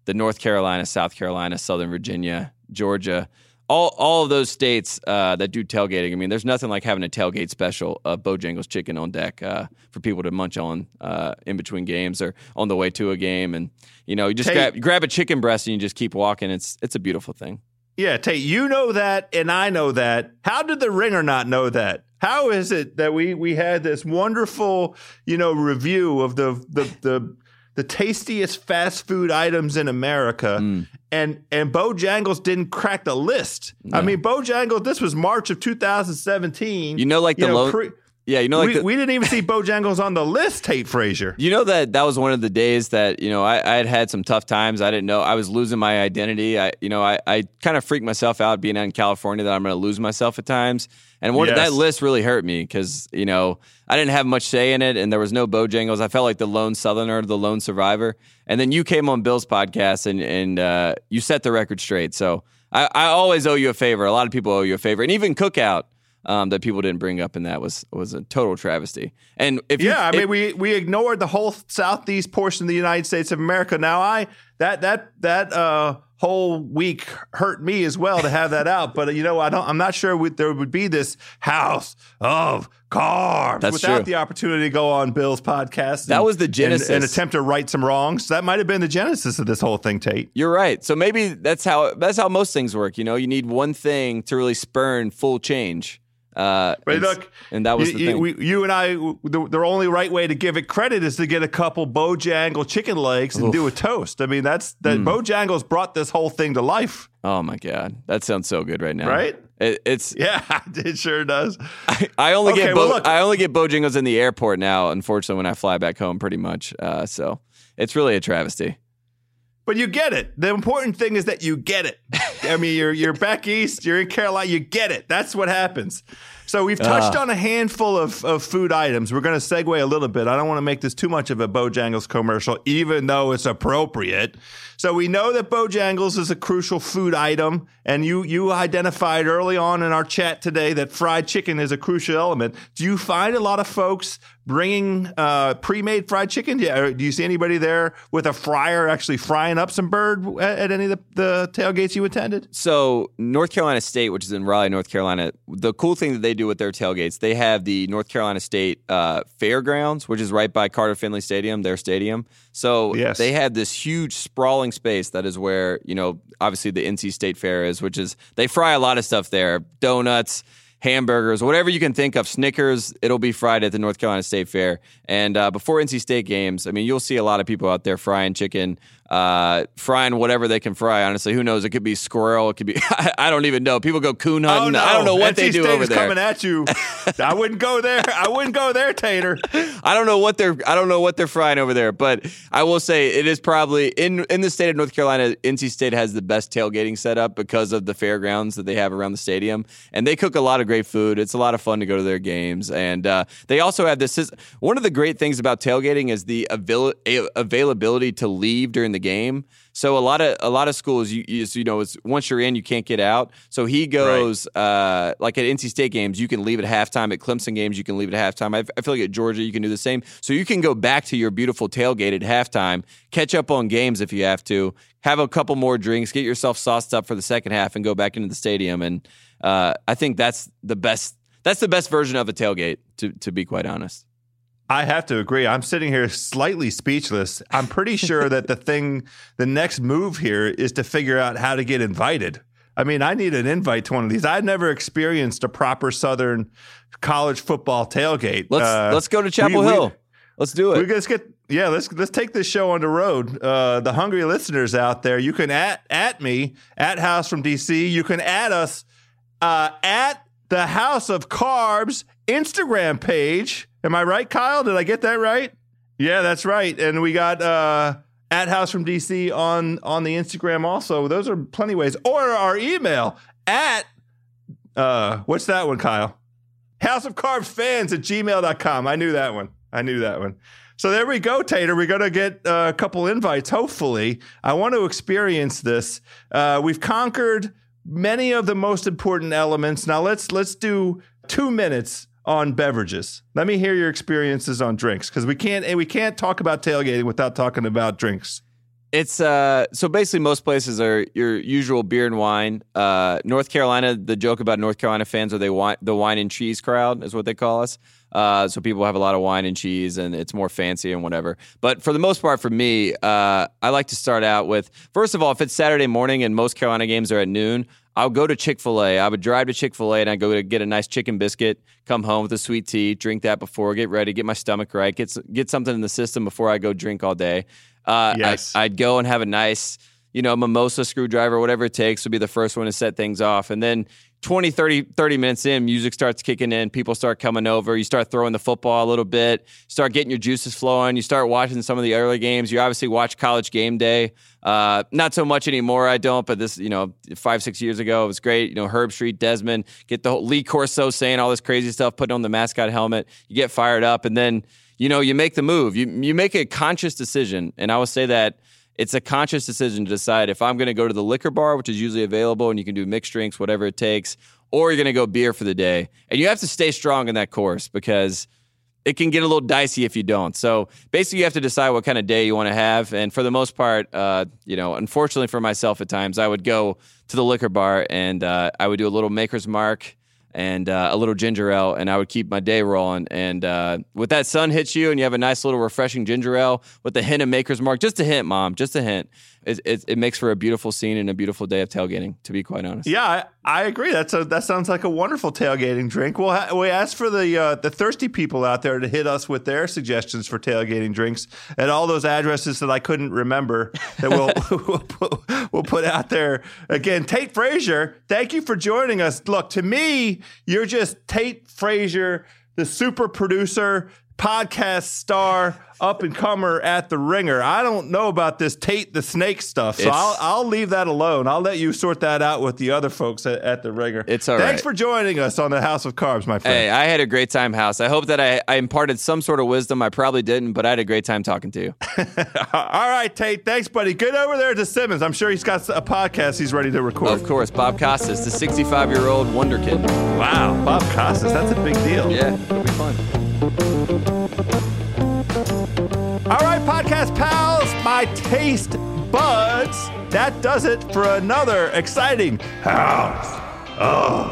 the North Carolina, South Carolina, Southern Virginia, Georgia, all all of those states uh, that do tailgating. I mean, there's nothing like having a tailgate special of Bojangles chicken on deck uh, for people to munch on uh, in between games or on the way to a game, and you know, you just Tate- grab, you grab a chicken breast and you just keep walking. It's it's a beautiful thing. Yeah, Tate, you know that, and I know that. How did the ringer not know that? How is it that we we had this wonderful, you know, review of the the the, the tastiest fast food items in America, Mm. And and Bojangles didn't crack the list. I mean, Bojangles. This was March of 2017. You know, like the low, pre- yeah, you know, like we, the, we didn't even see Bojangles on the list, Tate Frazier. You know that that was one of the days that you know I, I had had some tough times. I didn't know I was losing my identity. I you know I, I kind of freaked myself out being out in California that I'm going to lose myself at times. And one Yes. that list really hurt me because you know I didn't have much say in it, and there was no Bojangles. I felt like the lone Southerner, the lone survivor. And then you came on Bill's podcast and and uh, you set the record straight. So I, I always owe you a favor. A lot of people owe you a favor, and even Cookout. Um, that people didn't bring up, and that was was a total travesty. And if you, Yeah, I if- mean, we we ignored the whole southeast portion of the United States of America. Now, I that that that uh, whole week hurt me as well to have that out. But uh, you know, I don't. I'm not sure we, there would be this house of carbs That's without true. the opportunity to go on Bill's podcast. That and- was the genesis. and, attempt to right some wrongs. That might have been the genesis of this whole thing, Tate. You're right. So maybe that's how that's how most things work. You know, you need one thing to really spurn full change. Uh, But and, look, and that was you, the thing. we- you and I, the, the only right way to give it credit is to get a couple Bojangle chicken legs and do a toast. I mean, that's that Bojangles brought this whole thing to life, oh my god, that sounds so good right now. right? It, it's Yeah, it sure does. I only Okay, get well, Bo- look- I only get Bojangles in the airport now. Unfortunately, when I fly back home, pretty much. Uh, so it's really a travesty. But you get it. The important thing is that you get it. I mean, you're you're back east, you're in Carolina, you get it. That's what happens. So we've touched Ah. on a handful of, of food items. We're going to segue a little bit. I don't want to make this too much of a Bojangles commercial, even though it's appropriate. So we know that Bojangles is a crucial food item, and you you identified early on in our chat today that fried chicken is a crucial element. Do you find a lot of folks bringing uh, pre-made fried chicken? Do you, do you see anybody there with a fryer actually frying up some bird at, at any of the, the tailgates you attended? So North Carolina State, which is in Raleigh, North Carolina, the cool thing that they do with their tailgates, they have the North Carolina State uh, Fairgrounds, which is right by Carter Finley Stadium, their stadium. So Yes. they have this huge sprawling space that is where you know obviously the NC State Fair is, which is they fry a lot of stuff there, donuts. Hamburgers, whatever you can think of, Snickers, it'll be fried at the North Carolina State Fair. And uh, before NC State games, I mean, you'll see a lot of people out there frying chicken, uh, frying whatever they can fry. Honestly, who knows? It could be squirrel. It could be I, I don't even know. People go coon hunting. I don't know what NC they do State over there. coming at you. I wouldn't go there. I wouldn't go there, Tater. I don't know what they're I don't know what they're frying over there, but I will say it is probably in in the state of North Carolina, NC State has the best tailgating setup because of the fairgrounds that they have around the stadium, and they cook a lot of great food. It's a lot of fun to go to their games, and uh, they also have this. Is, one of the great things about tailgating is the avail- availability to leave during the game. So a lot of a lot of schools, you you, you know, it's once you're in, you can't get out. So he goes uh, like at NC State games, you can leave at halftime. At Clemson games, you can leave at halftime. I, I feel like at Georgia, you can do the same. So you can go back to your beautiful tailgate at halftime, catch up on games if you have to, have a couple more drinks, get yourself sauced up for the second half, and go back into the stadium. And uh, I think that's the best. That's the best version of a tailgate, to to be quite honest. I have to agree. I'm sitting here slightly speechless. I'm pretty sure that the thing, the next move here is to figure out how to get invited. I mean, I need an invite to one of these. I've never experienced a proper Southern college football tailgate. Let's Uh, let's go to Chapel we- we- Hill. let's do it. We let's get yeah. Let's let's take this show on the road. Uh, the hungry listeners out there, you can at at me at House from DC. You can add us uh, at the House of Carbs Instagram page. Am I right, Kyle? Did I get that right? Yeah, that's right. And we got uh, at House from DC on on the Instagram also. Those are plenty ways. Or our email at uh, what's that one, Kyle? House of Carbs fans at gmail.com. I knew that one. I knew that one. So there we go, Tater. We're going to get uh, a couple invites, hopefully. I want to experience this. Uh, we've conquered many of the most important elements. Now let's let's do two minutes on beverages. Let me hear your experiences on drinks because we can't we can't talk about tailgating without talking about drinks. It's uh so basically most places are your usual beer and wine. Uh North Carolina, the joke about North Carolina fans are they wine the wine and cheese crowd is what they call us. Uh so people have a lot of wine and cheese and it's more fancy and whatever. But for the most part for me, uh I like to start out with first of all, if it's Saturday morning and most Carolina games are at noon, I'll go to Chick fil A. I would drive to Chick fil A and I'd go to get a nice chicken biscuit, come home with a sweet tea, drink that before, get ready, get my stomach right, get, get something in the system before I go drink all day. Uh, Yes. I, I'd go and have a nice, you know, mimosa screwdriver, whatever it takes to be the first one to set things off. And then 20, 30, 30 minutes in, music starts kicking in, people start coming over, you start throwing the football a little bit, start getting your juices flowing, you start watching some of the early games. You obviously watch college game day. Uh, not so much anymore, I don't, but this, you know, five, six years ago, it was great. You know, Herbstreit, Desmond, get the whole Lee Corso saying all this crazy stuff, putting on the mascot helmet, you get fired up, and then you know, you make the move. You you make a conscious decision, and I will say that it's a conscious decision to decide if I'm going to go to the liquor bar, which is usually available, and you can do mixed drinks, whatever it takes, or you're going to go beer for the day. And you have to stay strong in that course because it can get a little dicey if you don't. So basically, you have to decide what kind of day you want to have. And for the most part, uh, you know, unfortunately for myself, at times I would go to the liquor bar and uh, I would do a little Maker's Mark and uh, a little ginger ale, and I would keep my day rolling. And uh, with that sun hits you, and you have a nice little refreshing ginger ale with a hint of Maker's Mark, just a hint, mom, just a hint. It, it, it makes for a beautiful scene and a beautiful day of tailgating. To be quite honest, Yeah, I, I agree. That's a, that sounds like a wonderful tailgating drink. We'll ha- we ask for the uh, the thirsty people out there to hit us with their suggestions for tailgating drinks at all those addresses that I couldn't remember that we'll we'll, put, we'll put out there. Again, Tate Frazier, thank you for joining us. Look, to me, you're just Tate Frazier, the super producer. Podcast star up and comer at the ringer. I don't know about this Tate the Snake stuff, so It's- I'll, I'll leave that alone. I'll let you sort that out with the other folks at, at the ringer. It's all Thanks right. for joining us on the House of Carbs, my friend. Hey, I had a great time, House. I hope that I, I imparted some sort of wisdom. I probably didn't, but I had a great time talking to you. All right, Tate. Thanks, buddy. Get over there to Simmons. I'm sure he's got a podcast he's ready to record. of course, Bob Costas, the 65 year old wonder kid. Wow, Bob Costas. That's a big deal. Yeah, it'll be fun. All right, podcast pals, my taste buds. That does it for another exciting House of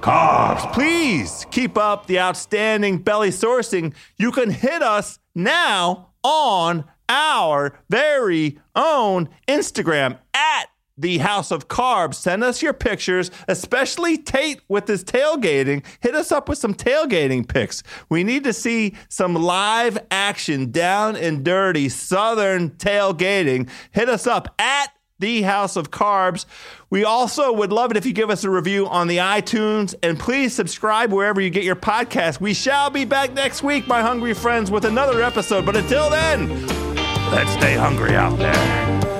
Carbs. Please keep up the outstanding belly sourcing. You can hit us now on our very own Instagram at the House of Carbs. Send us your pictures, especially Tate with his tailgating. Hit us up with some tailgating pics. We need to see some live action, down and dirty Southern tailgating. Hit us up at the House of Carbs. We also would love it if you give us a review on the iTunes and please subscribe wherever you get your podcast. We shall be back next week, my hungry friends, with another episode. But until then, let's stay hungry out there.